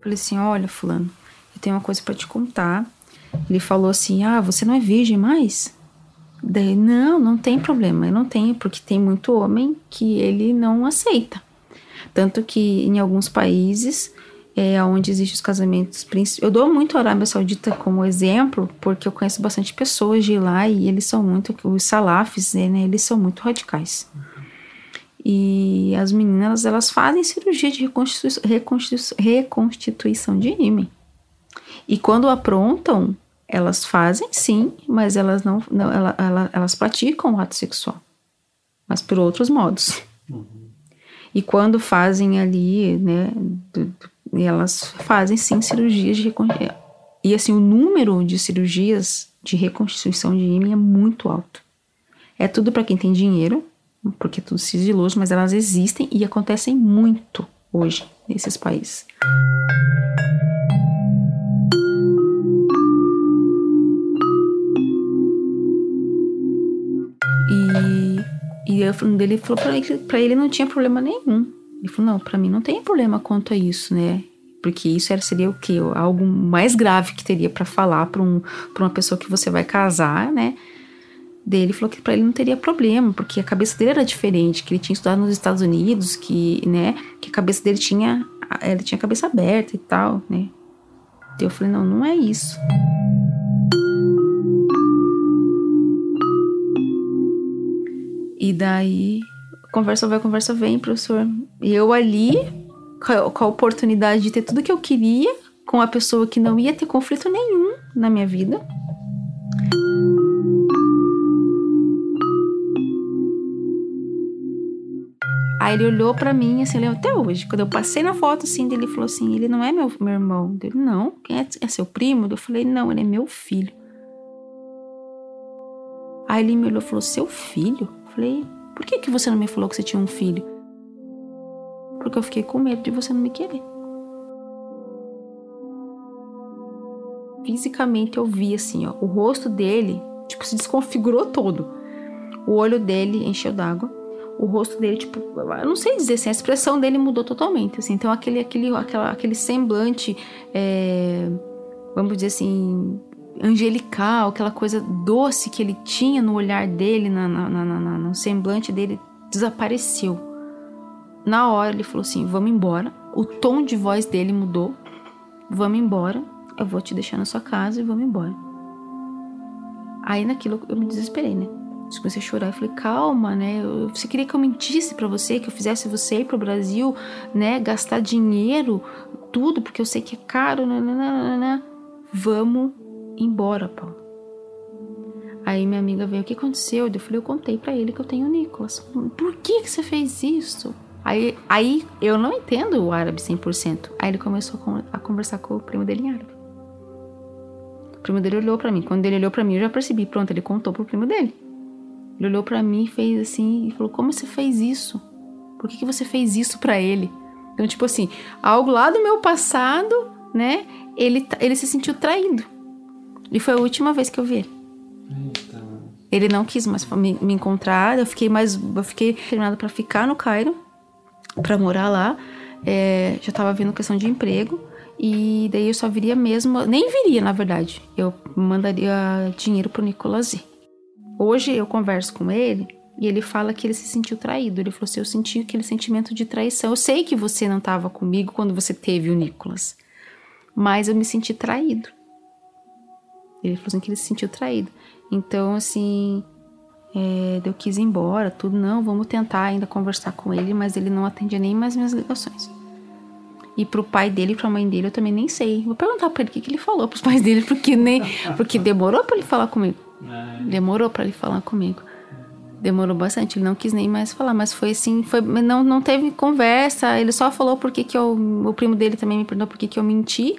Falei assim: olha, Fulano, eu tenho uma coisa para te contar. Ele falou assim: ah, você não é virgem mais? Daí, não, não tem problema, eu não tenho, porque tem muito homem que ele não aceita. Tanto que em alguns países é, onde existem os casamentos. Eu dou muito a Arábia Saudita como exemplo, porque eu conheço bastante pessoas de lá e eles são muito, os salafis, né, eles são muito radicais. E as meninas, elas fazem cirurgia de reconstituição, reconstituição, reconstituição de ímã. E quando aprontam, elas fazem sim, mas elas não, não ela, ela, elas praticam o ato sexual, mas por outros modos. Uhum. E quando fazem ali, né, elas fazem sim cirurgias de e assim o número de cirurgias de reconstituição de ímã é muito alto. É tudo para quem tem dinheiro, porque é tudo sigiloso, mas elas existem e acontecem muito hoje nesses países. E, e eu, ele falou para ele, pra ele não tinha problema nenhum. Ele falou, não, para mim não tem problema quanto a isso, né? Porque isso seria o quê? Algo mais grave que teria para falar para um, uma pessoa que você vai casar, né? Dele falou que para ele não teria problema, porque a cabeça dele era diferente, que ele tinha estudado nos Estados Unidos, que, né, que a cabeça dele tinha, ele tinha a cabeça aberta e tal, né? Então eu falei, não, não é isso. E daí, conversa vai, conversa vem, professor. E eu ali, com a oportunidade de ter tudo que eu queria, com a pessoa que não ia ter conflito nenhum na minha vida. Aí ele olhou para mim, assim, lembro até hoje. Quando eu passei na foto, assim, dele falou assim: ele não é meu, meu irmão. Dele, não. Quem é, é seu primo? Eu falei: não, ele é meu filho. Aí ele me olhou e falou: Seu filho? Eu falei: Por que, que você não me falou que você tinha um filho? Porque eu fiquei com medo de você não me querer. Fisicamente eu vi assim, ó, o rosto dele, tipo, se desconfigurou todo. O olho dele encheu d'água. O rosto dele, tipo, eu não sei dizer assim, a expressão dele mudou totalmente. Assim, então aquele, aquele, aquela, aquele semblante, é, vamos dizer assim, angelical, aquela coisa doce que ele tinha no olhar dele, na, na, na, na, no semblante dele, desapareceu. Na hora ele falou assim: vamos embora. O tom de voz dele mudou. Vamos embora. Eu vou te deixar na sua casa e vamos embora. Aí naquilo eu me desesperei, né? Eu comecei a chorar. Eu falei, calma, né? Você queria que eu mentisse para você, que eu fizesse você ir pro Brasil, né? Gastar dinheiro, tudo, porque eu sei que é caro, né vamos embora, Paulo. Aí minha amiga veio, o que aconteceu? Eu falei, eu contei para ele que eu tenho o Nicolas. Por que, que você fez isso? Aí, aí eu não entendo o árabe 100%. Aí ele começou a conversar com o primo dele em árabe. O primo dele olhou para mim. Quando ele olhou para mim, eu já percebi. Pronto, ele contou pro primo dele. Ele olhou para mim e fez assim e falou: "Como você fez isso? Por que, que você fez isso para ele?" Então, tipo assim, algo lá do meu passado, né? Ele ele se sentiu traído. E foi a última vez que eu vi ele. Eita. Ele não quis mais me, me, encontrar. Eu fiquei mais. Eu fiquei determinada para ficar no Cairo, para morar lá. É, já tava vindo questão de emprego. E daí eu só viria mesmo. Nem viria, na verdade. Eu mandaria dinheiro pro Nicolas Hoje eu converso com ele e ele fala que ele se sentiu traído. Ele falou assim: Eu senti aquele sentimento de traição. Eu sei que você não estava comigo quando você teve o Nicolas, mas eu me senti traído. Ele falou assim que ele se sentiu traído. Então, assim, é, eu quis ir embora, tudo. Não, vamos tentar ainda conversar com ele, mas ele não atendia nem mais minhas ligações. E pro pai dele e pra mãe dele eu também nem sei. Vou perguntar pra ele o que, que ele falou pros pais dele, porque nem. Porque demorou pra ele falar comigo. É. Demorou para ele falar comigo. Demorou bastante, ele não quis nem mais falar, mas foi assim, foi, não, não teve conversa, ele só falou porque que eu, o primo dele também me perguntou porque que eu menti.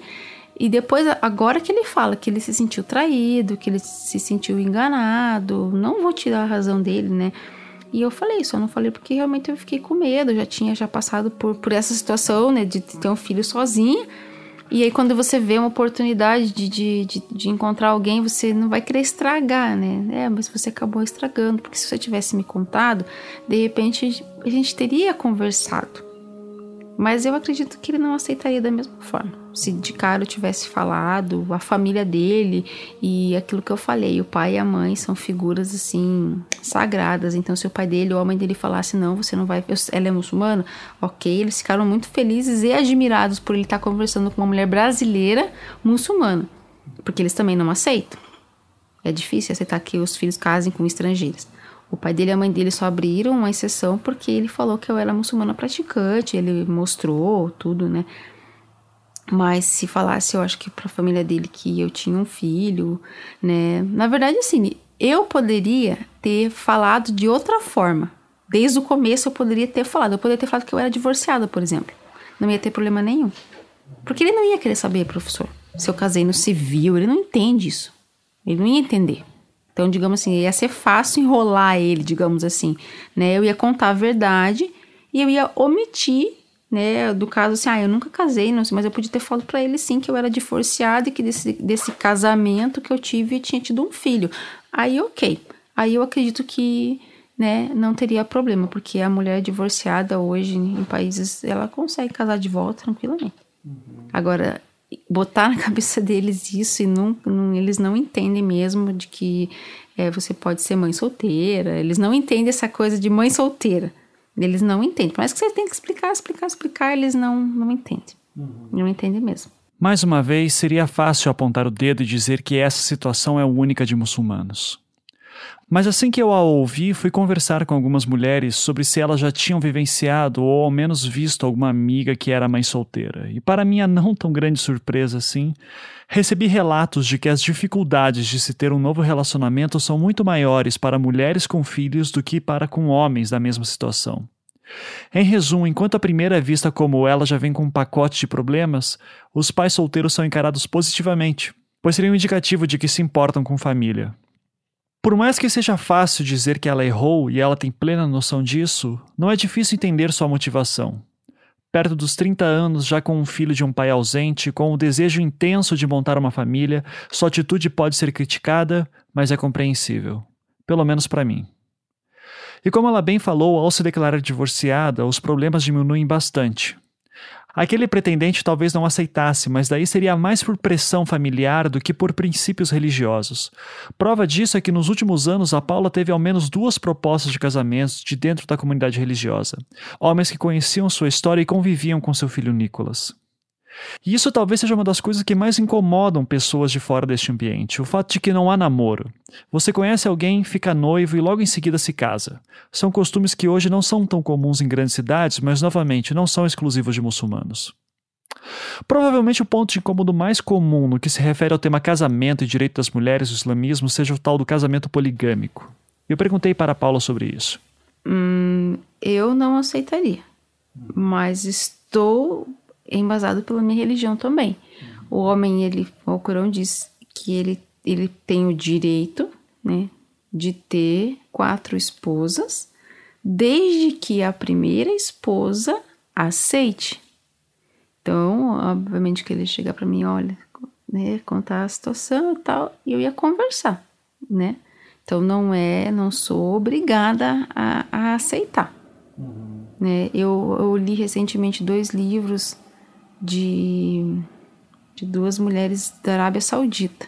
E depois, agora que ele fala que ele se sentiu traído, que ele se sentiu enganado, não vou tirar a razão dele, né? E eu falei, só não falei porque realmente eu fiquei com medo, eu já tinha já passado por, por essa situação, né, de ter um filho sozinha. E aí, quando você vê uma oportunidade de, de, de, de, encontrar alguém, você não vai querer estragar, né? É, mas você acabou estragando, porque se você tivesse me contado, de repente a gente teria conversado. Mas eu acredito que ele não aceitaria da mesma forma. Se de cara eu tivesse falado, a família dele e aquilo que eu falei, o pai e a mãe são figuras assim sagradas. Então, se o pai dele ou a mãe dele falasse, não, você não vai, ela é muçulmana, ok, eles ficaram muito felizes e admirados por ele estar conversando com uma mulher brasileira muçulmana, porque eles também não aceitam. É difícil aceitar que os filhos casem com estrangeiras. O pai dele e a mãe dele só abriram uma exceção porque ele falou que eu era muçulmana praticante, ele mostrou tudo, né? Mas se falasse, eu acho que para a família dele que eu tinha um filho, né? Na verdade, assim, eu poderia ter falado de outra forma. Desde o começo eu poderia ter falado. Eu poderia ter falado que eu era divorciada, por exemplo. Não ia ter problema nenhum. Porque ele não ia querer saber, professor. Se eu casei no civil, ele não entende isso. Ele não ia entender. Então, digamos assim, ia ser fácil enrolar ele, digamos assim, né? Eu ia contar a verdade e eu ia omitir, né, do caso assim, ah, eu nunca casei, não sei, mas eu podia ter falado para ele sim que eu era divorciada e que desse, desse casamento que eu tive eu tinha tido um filho. Aí, ok. Aí eu acredito que, né, não teria problema, porque a mulher divorciada hoje em países, ela consegue casar de volta tranquilamente. Uhum. Agora, botar na cabeça deles isso e não, não, eles não entendem mesmo de que é, você pode ser mãe solteira, eles não entendem essa coisa de mãe solteira. Eles não entendem. Por mais que você tenha que explicar, explicar, explicar, eles não, não entendem. Uhum. Não entendem mesmo. Mais uma vez, seria fácil apontar o dedo e dizer que essa situação é única de muçulmanos. Mas assim que eu a ouvi, fui conversar com algumas mulheres sobre se elas já tinham vivenciado ou ao menos visto alguma amiga que era mãe solteira. E para minha não tão grande surpresa assim, recebi relatos de que as dificuldades de se ter um novo relacionamento são muito maiores para mulheres com filhos do que para com homens da mesma situação. Em resumo, enquanto a primeira é vista como ela já vem com um pacote de problemas, os pais solteiros são encarados positivamente, pois seria um indicativo de que se importam com família. Por mais que seja fácil dizer que ela errou e ela tem plena noção disso, não é difícil entender sua motivação. Perto dos 30 anos, já com um filho de um pai ausente, com o desejo intenso de montar uma família, sua atitude pode ser criticada, mas é compreensível. Pelo menos para mim. E como ela bem falou, ao se declarar divorciada, os problemas diminuem bastante. Aquele pretendente talvez não aceitasse, mas daí seria mais por pressão familiar do que por princípios religiosos. Prova disso é que nos últimos anos a Paula teve ao menos duas propostas de casamentos de dentro da comunidade religiosa. Homens que conheciam sua história e conviviam com seu filho Nicholas. E isso talvez seja uma das coisas que mais incomodam pessoas de fora deste ambiente, o fato de que não há namoro. Você conhece alguém, fica noivo e logo em seguida se casa. São costumes que hoje não são tão comuns em grandes cidades, mas novamente não são exclusivos de muçulmanos. Provavelmente o ponto de incômodo mais comum no que se refere ao tema casamento e direito das mulheres do islamismo seja o tal do casamento poligâmico. Eu perguntei para a Paula sobre isso. Hum, eu não aceitaria, mas estou embasado pela minha religião também. O homem, ele, o Corão diz que ele, ele tem o direito, né, de ter quatro esposas, desde que a primeira esposa aceite. Então, obviamente que ele chegar para mim, olha, né, contar a situação e tal, e eu ia conversar, né? Então não é, não sou obrigada a, a aceitar. Uhum. Né? Eu, eu li recentemente dois livros de, de duas mulheres da Arábia Saudita.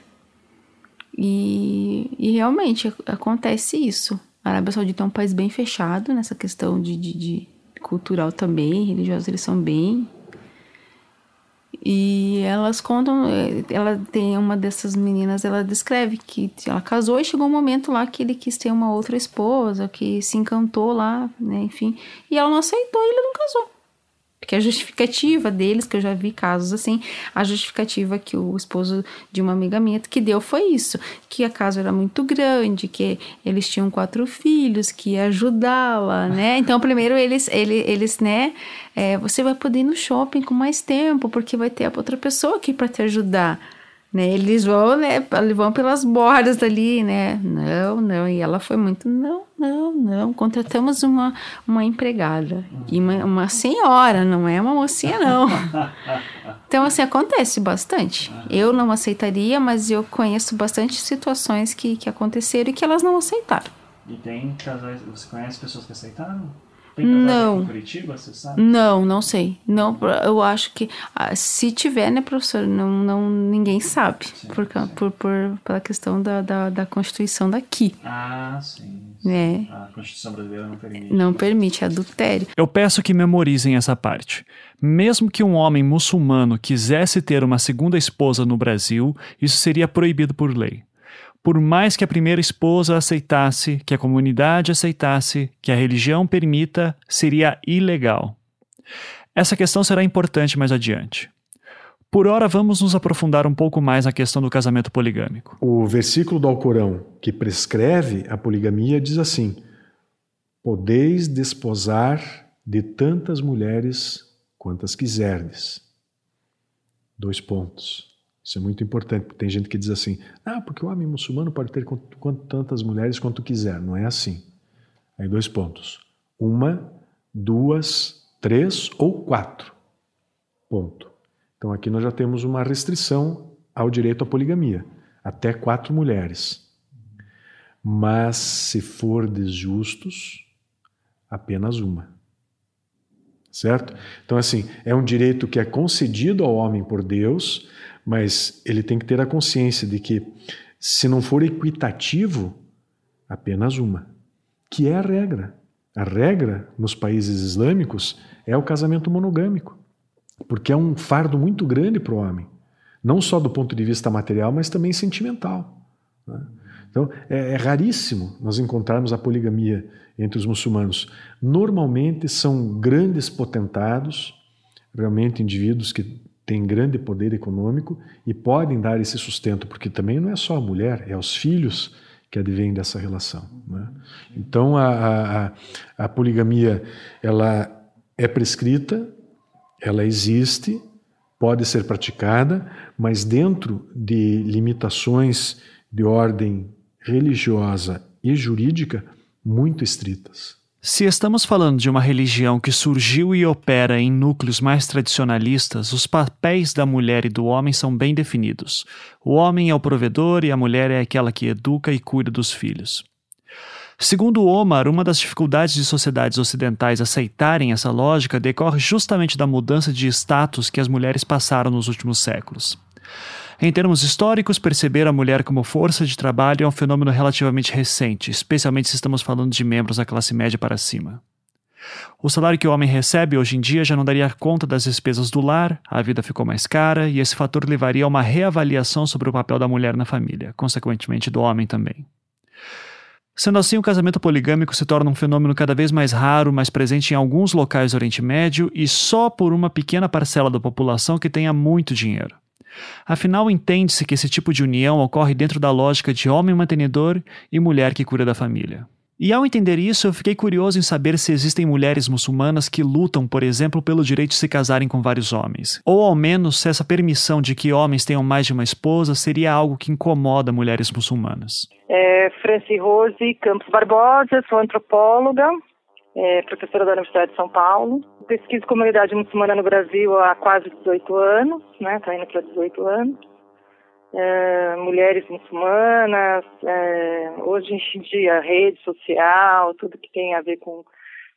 E, e realmente acontece isso. A Arábia Saudita é um país bem fechado nessa questão de, de, de cultural também, religiosos eles são bem. E elas contam, ela tem uma dessas meninas, ela descreve que ela casou e chegou um momento lá que ele quis ter uma outra esposa, que se encantou lá, né, enfim, e ela não aceitou e ele não casou. Porque a justificativa deles, que eu já vi casos assim, a justificativa que o esposo de uma amiga minha que deu foi isso: que a casa era muito grande, que eles tinham quatro filhos, que ia ajudá-la, né? Então, primeiro eles, eles, eles né? É, você vai poder ir no shopping com mais tempo, porque vai ter outra pessoa aqui para te ajudar né? Eles vão, né? Eles vão pelas bordas dali, né? Não, não. E ela foi muito, não, não, não. Contratamos uma, uma empregada. E uma, uma senhora, não é uma mocinha, não. Então, assim, acontece bastante. Eu não aceitaria, mas eu conheço bastante situações que, que aconteceram e que elas não aceitaram. E tem casais, você conhece pessoas que aceitaram? Tem não. Curitiba, você sabe? Não, não sei. Não, eu acho que ah, se tiver, né, professor, não, não ninguém sabe sim, por, sim. por, por pela questão da, da, da Constituição daqui. Ah, sim. sim. É. A Constituição brasileira não permite. Não permite adultério. Eu peço que memorizem essa parte. Mesmo que um homem muçulmano quisesse ter uma segunda esposa no Brasil, isso seria proibido por lei. Por mais que a primeira esposa aceitasse, que a comunidade aceitasse, que a religião permita, seria ilegal. Essa questão será importante mais adiante. Por ora, vamos nos aprofundar um pouco mais na questão do casamento poligâmico. O versículo do Alcorão que prescreve a poligamia diz assim: Podeis desposar de tantas mulheres quantas quiserdes. Dois pontos. Isso é muito importante, porque tem gente que diz assim: ah, porque o homem muçulmano pode ter tantas mulheres quanto quiser. Não é assim. Aí, dois pontos: uma, duas, três ou quatro. Ponto. Então aqui nós já temos uma restrição ao direito à poligamia, até quatro mulheres. Mas se for desjustos, apenas uma. Certo? Então, assim, é um direito que é concedido ao homem por Deus, mas ele tem que ter a consciência de que, se não for equitativo, apenas uma, que é a regra. A regra nos países islâmicos é o casamento monogâmico porque é um fardo muito grande para o homem, não só do ponto de vista material, mas também sentimental. Né? Então, é, é, raríssimo nós encontrarmos a poligamia entre os muçulmanos. Normalmente são grandes potentados, realmente indivíduos que têm grande poder econômico e podem dar esse sustento, porque também não é só a mulher, é os filhos que advêm dessa relação. Né? Então, a, a, a poligamia ela é prescrita, ela existe, pode ser praticada, mas dentro de limitações de ordem religiosa e jurídica muito estritas. Se estamos falando de uma religião que surgiu e opera em núcleos mais tradicionalistas, os papéis da mulher e do homem são bem definidos. O homem é o provedor e a mulher é aquela que educa e cuida dos filhos. Segundo Omar, uma das dificuldades de sociedades ocidentais aceitarem essa lógica decorre justamente da mudança de status que as mulheres passaram nos últimos séculos. Em termos históricos, perceber a mulher como força de trabalho é um fenômeno relativamente recente, especialmente se estamos falando de membros da classe média para cima. O salário que o homem recebe hoje em dia já não daria conta das despesas do lar, a vida ficou mais cara e esse fator levaria a uma reavaliação sobre o papel da mulher na família, consequentemente do homem também. Sendo assim, o casamento poligâmico se torna um fenômeno cada vez mais raro, mais presente em alguns locais do Oriente Médio e só por uma pequena parcela da população que tenha muito dinheiro. Afinal, entende-se que esse tipo de união ocorre dentro da lógica de homem mantenedor e mulher que cuida da família. E ao entender isso, eu fiquei curioso em saber se existem mulheres muçulmanas que lutam, por exemplo, pelo direito de se casarem com vários homens. Ou ao menos se essa permissão de que homens tenham mais de uma esposa seria algo que incomoda mulheres muçulmanas. É, Franci Rose Campos Barbosa, sou antropóloga, é, professora da Universidade de São Paulo. Pesquiso comunidade muçulmana no Brasil há quase 18 anos, né? Está indo para 18 anos é, mulheres muçulmanas, é, hoje em dia rede social, tudo que tem a ver com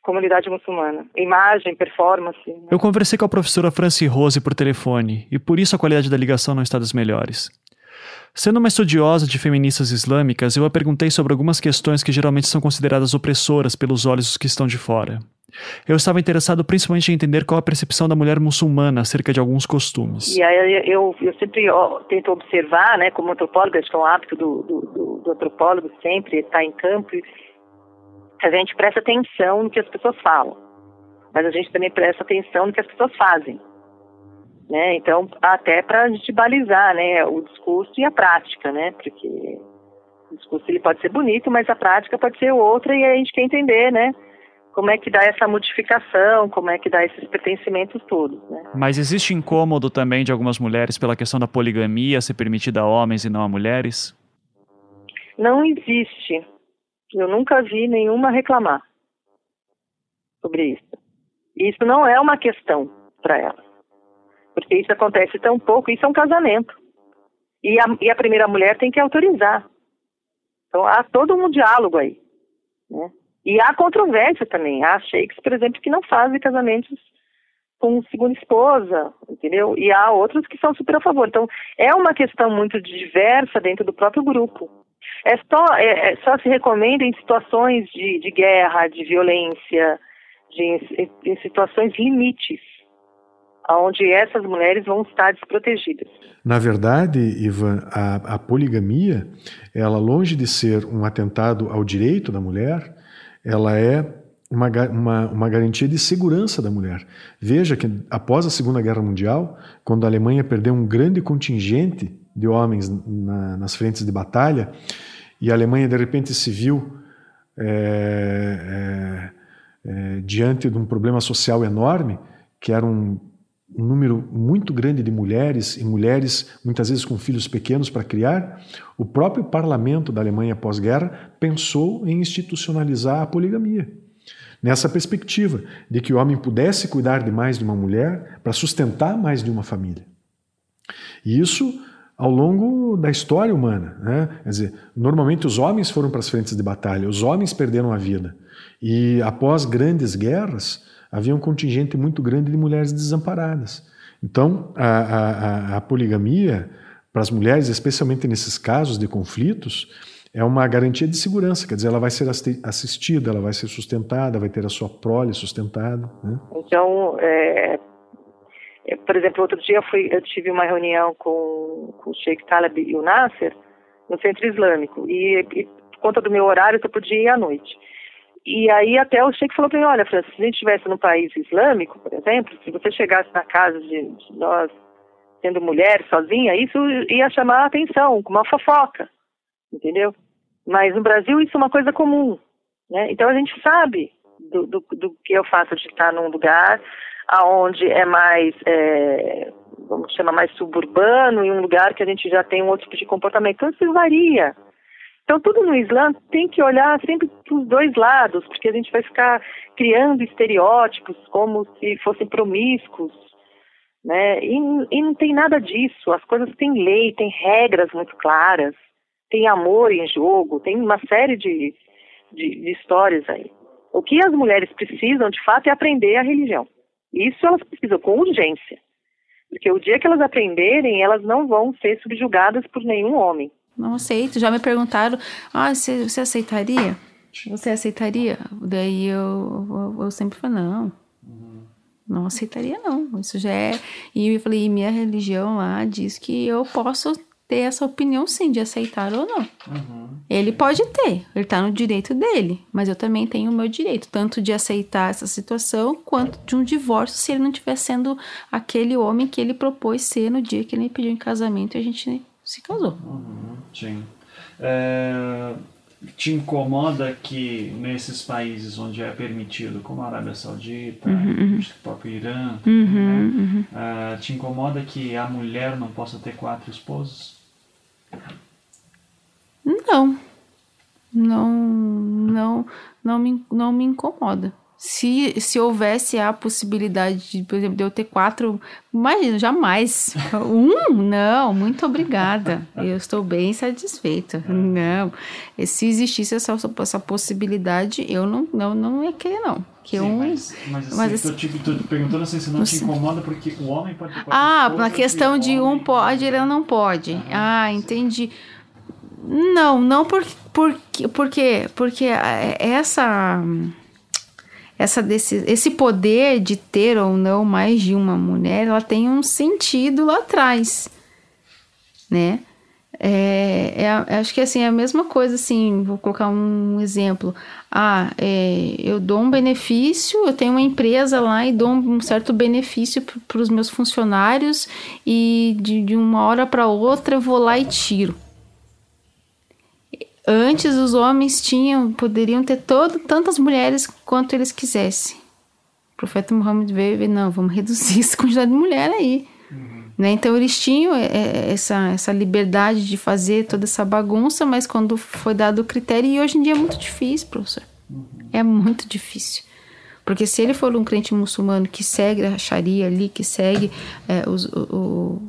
comunidade muçulmana. Imagem, performance. Né? Eu conversei com a professora Franci Rose por telefone e por isso a qualidade da ligação não está das melhores. Sendo uma estudiosa de feministas islâmicas, eu a perguntei sobre algumas questões que geralmente são consideradas opressoras pelos olhos dos que estão de fora. Eu estava interessado principalmente em entender qual a percepção da mulher muçulmana acerca de alguns costumes. E aí eu, eu sempre ó, tento observar, né, como antropóloga, acho que é um hábito do, do, do, antropólogo sempre estar em campo, a gente presta atenção no que as pessoas falam, mas a gente também presta atenção no que as pessoas fazem. Né? Então, até para a gente balizar né, o discurso e a prática, né? porque o discurso ele pode ser bonito, mas a prática pode ser outra e a gente quer entender, né? como é que dá essa modificação, como é que dá esses pertencimentos todos. Né? Mas existe incômodo também de algumas mulheres pela questão da poligamia ser permitida a homens e não a mulheres? Não existe. Eu nunca vi nenhuma reclamar sobre isso. Isso não é uma questão para elas. Porque isso acontece tão pouco, isso é um casamento. E a, e a primeira mulher tem que autorizar. Então há todo um diálogo aí. Né? E há controvérsia também. Há sheiks, por exemplo, que não fazem casamentos com segunda esposa, entendeu? E há outros que são super a favor. Então, é uma questão muito diversa dentro do próprio grupo. É só, é, é só se recomenda em situações de, de guerra, de violência, de, em, em situações limites. Onde essas mulheres vão estar desprotegidas. Na verdade, Ivan, a, a, poligamia, ela longe de ser um atentado ao direito da mulher, ela é uma, uma, uma garantia de segurança da mulher. Veja que após a Segunda Guerra Mundial, quando a Alemanha perdeu um grande contingente de homens na, nas frentes de batalha, e a Alemanha de repente se viu é, é, é, diante de um problema social enorme, que era um um número muito grande de mulheres e mulheres muitas vezes com filhos pequenos para criar, o próprio parlamento da Alemanha pós-guerra pensou em institucionalizar a poligamia. Nessa perspectiva de que o homem pudesse cuidar de mais de uma mulher para sustentar mais de uma família. E isso ao longo da história humana. Né? Quer dizer, normalmente os homens foram para as frentes de batalha, os homens perderam a vida. E após grandes guerras, havia um contingente muito grande de mulheres desamparadas. Então, a, a, a poligamia, para as mulheres, especialmente nesses casos de conflitos, é uma garantia de segurança, quer dizer, ela vai ser assistida, ela vai ser sustentada, vai ter a sua prole sustentada. Né? Então, é, é, por exemplo, outro dia eu, fui, eu tive uma reunião com, com o Sheikh Taleb e o Nasser no Centro Islâmico, e, e por conta do meu horário, eu podia ir à noite. E aí até o Sheik falou para mim, olha, Francis, se a gente estivesse num país islâmico, por exemplo, se você chegasse na casa de, de nós, sendo mulher, sozinha, isso ia chamar a atenção, como uma fofoca, entendeu? Mas no Brasil isso é uma coisa comum, né? Então a gente sabe do, do, do que eu faço de estar num lugar aonde é mais, é, vamos chamar mais suburbano, e um lugar que a gente já tem um outro tipo de comportamento. Então isso varia, então, tudo no Islã tem que olhar sempre para os dois lados, porque a gente vai ficar criando estereótipos como se fossem promíscuos, né? E, e não tem nada disso. As coisas têm lei, têm regras muito claras, tem amor em jogo, tem uma série de, de, de histórias aí. O que as mulheres precisam, de fato, é aprender a religião. Isso elas precisam com urgência. Porque o dia que elas aprenderem, elas não vão ser subjugadas por nenhum homem. Não aceito. Já me perguntaram, ah, você, você aceitaria? Você aceitaria? Daí eu, eu, eu sempre falei, não. Não aceitaria, não. Isso já é. E eu falei, minha religião lá diz que eu posso ter essa opinião sim, de aceitar ou não. Uhum. Ele pode ter, ele tá no direito dele, mas eu também tenho o meu direito, tanto de aceitar essa situação, quanto de um divórcio, se ele não estiver sendo aquele homem que ele propôs ser no dia que ele me pediu em casamento e a gente se casou. Uhum, sim. É, te incomoda que nesses países onde é permitido, como a Arábia Saudita, uhum, uhum. o próprio Irã, uhum, né? Uhum. É, te incomoda que a mulher não possa ter quatro esposos? Não. Não, não, não me, não me incomoda se, se houvesse a possibilidade, de, por exemplo, de eu ter quatro, imagina, jamais. Um? Não, muito obrigada. Eu estou bem satisfeita. Não. Se existisse essa, essa possibilidade, eu não, não, não ia querer, não. Que Sim, um, mas, mas, assim, mas tô, te, tô te perguntando assim, se não te incomoda porque o homem pode ter Ah, na questão de um pode, ele não pode. Ah, entendi. Não, não por, por, por quê? Porque essa essa desse, esse poder de ter ou não mais de uma mulher, ela tem um sentido lá atrás, né? É, é, acho que assim, é a mesma coisa, assim, vou colocar um exemplo. Ah, é, eu dou um benefício, eu tenho uma empresa lá e dou um certo benefício para os meus funcionários e de, de uma hora para outra eu vou lá e tiro. Antes os homens tinham, poderiam ter todo, tantas mulheres quanto eles quisessem. O profeta Muhammad veio e não, vamos reduzir essa quantidade de mulher aí. Uhum. Né? Então eles tinham é, é, essa, essa liberdade de fazer toda essa bagunça, mas quando foi dado o critério, e hoje em dia é muito difícil, professor. Uhum. É muito difícil. Porque se ele for um crente muçulmano que segue a Sharia ali, que segue é, os, o,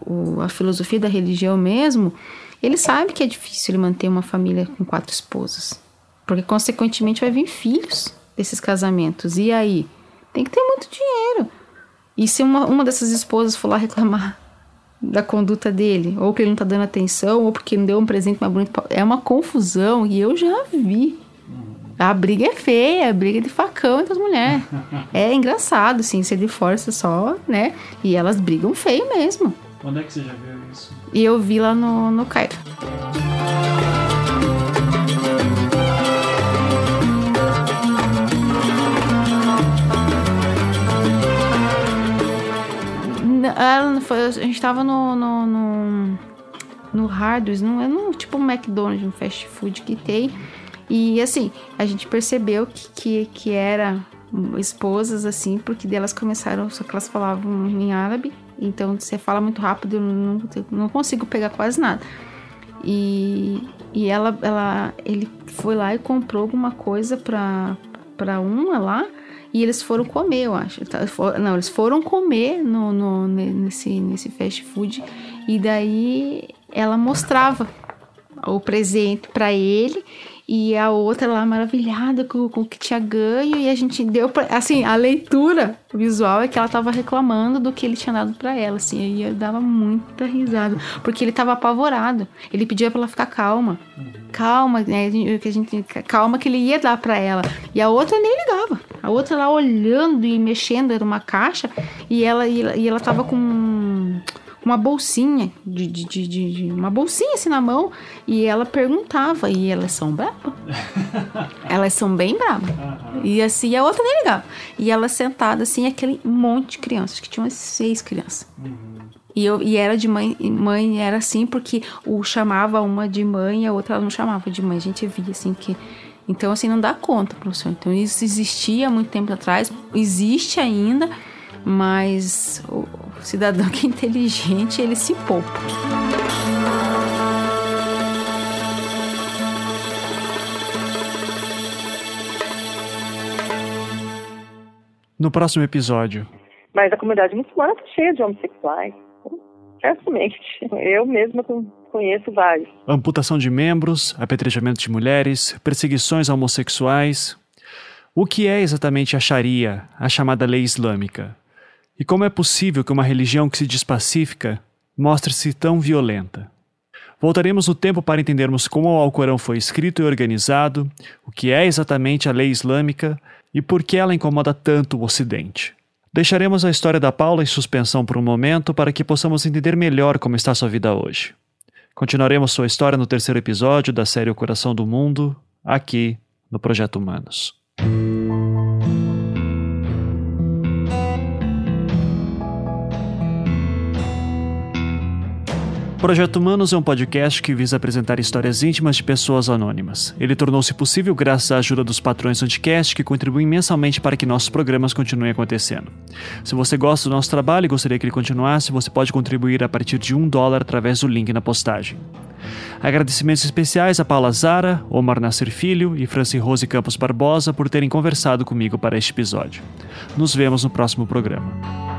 o, a filosofia da religião mesmo, ele sabe que é difícil ele manter uma família com quatro esposas. Porque, consequentemente, vai vir filhos desses casamentos. E aí? Tem que ter muito dinheiro. E se uma, uma dessas esposas for lá reclamar da conduta dele, ou que ele não tá dando atenção, ou porque não deu um presente mais bonito, é uma confusão. E eu já vi. A briga é feia, a briga é de facão entre as mulheres. é engraçado, assim, ser de força só, né? E elas brigam feio mesmo. Onde é que você já viu isso? E eu vi lá no, no Cairo. Ela foi, a gente tava no, no, no, no Hardware, não é no, tipo um McDonald's, um fast food que tem. E assim, a gente percebeu que, que, que era esposas, assim, porque delas começaram, só que elas falavam em árabe, então você fala muito rápido, eu não, não consigo pegar quase nada. E, e ela, ela, ele foi lá e comprou alguma coisa pra, pra uma lá, e eles foram comer, eu acho. Tá, não, eles foram comer no, no, nesse, nesse fast food, e daí ela mostrava o presente para ele e a outra lá maravilhada com, com o que tinha ganho e a gente deu pra, assim a leitura visual é que ela tava reclamando do que ele tinha dado para ela assim e eu dava muita risada porque ele tava apavorado ele pedia para ela ficar calma calma né que a gente calma que ele ia dar para ela e a outra nem ligava a outra lá olhando e mexendo era uma caixa e ela e ela tava com uma bolsinha, de, de, de, de, uma bolsinha assim na mão, e ela perguntava, e elas são bravas. elas são bem bravas. E assim, a outra nem ligava. E ela sentada assim, aquele monte de crianças, que tinha umas seis crianças. Uhum. E, eu, e era de mãe, mãe era assim, porque o chamava uma de mãe e a outra ela não chamava de mãe. A gente via assim que. Então, assim, não dá conta, professor. Então, isso existia há muito tempo atrás, existe ainda, mas o cidadão que é inteligente, ele se poupa. No próximo episódio. Mas a comunidade muçulmana está cheia de homossexuais. Certamente. Eu mesma conheço vários. Amputação de membros, apedrejamento de mulheres, perseguições a homossexuais. O que é exatamente a Sharia, a chamada lei islâmica? E como é possível que uma religião que se diz pacífica mostre-se tão violenta? Voltaremos no tempo para entendermos como o Alcorão foi escrito e organizado, o que é exatamente a lei islâmica e por que ela incomoda tanto o Ocidente. Deixaremos a história da Paula em suspensão por um momento para que possamos entender melhor como está sua vida hoje. Continuaremos sua história no terceiro episódio da série O Coração do Mundo, aqui no Projeto Humanos. Projeto Humanos é um podcast que visa apresentar histórias íntimas de pessoas anônimas. Ele tornou-se possível graças à ajuda dos patrões do Anticast que contribuem mensalmente para que nossos programas continuem acontecendo. Se você gosta do nosso trabalho e gostaria que ele continuasse, você pode contribuir a partir de um dólar através do link na postagem. Agradecimentos especiais a Paula Zara, Omar Nasser Filho e Franci Rose Campos Barbosa por terem conversado comigo para este episódio. Nos vemos no próximo programa.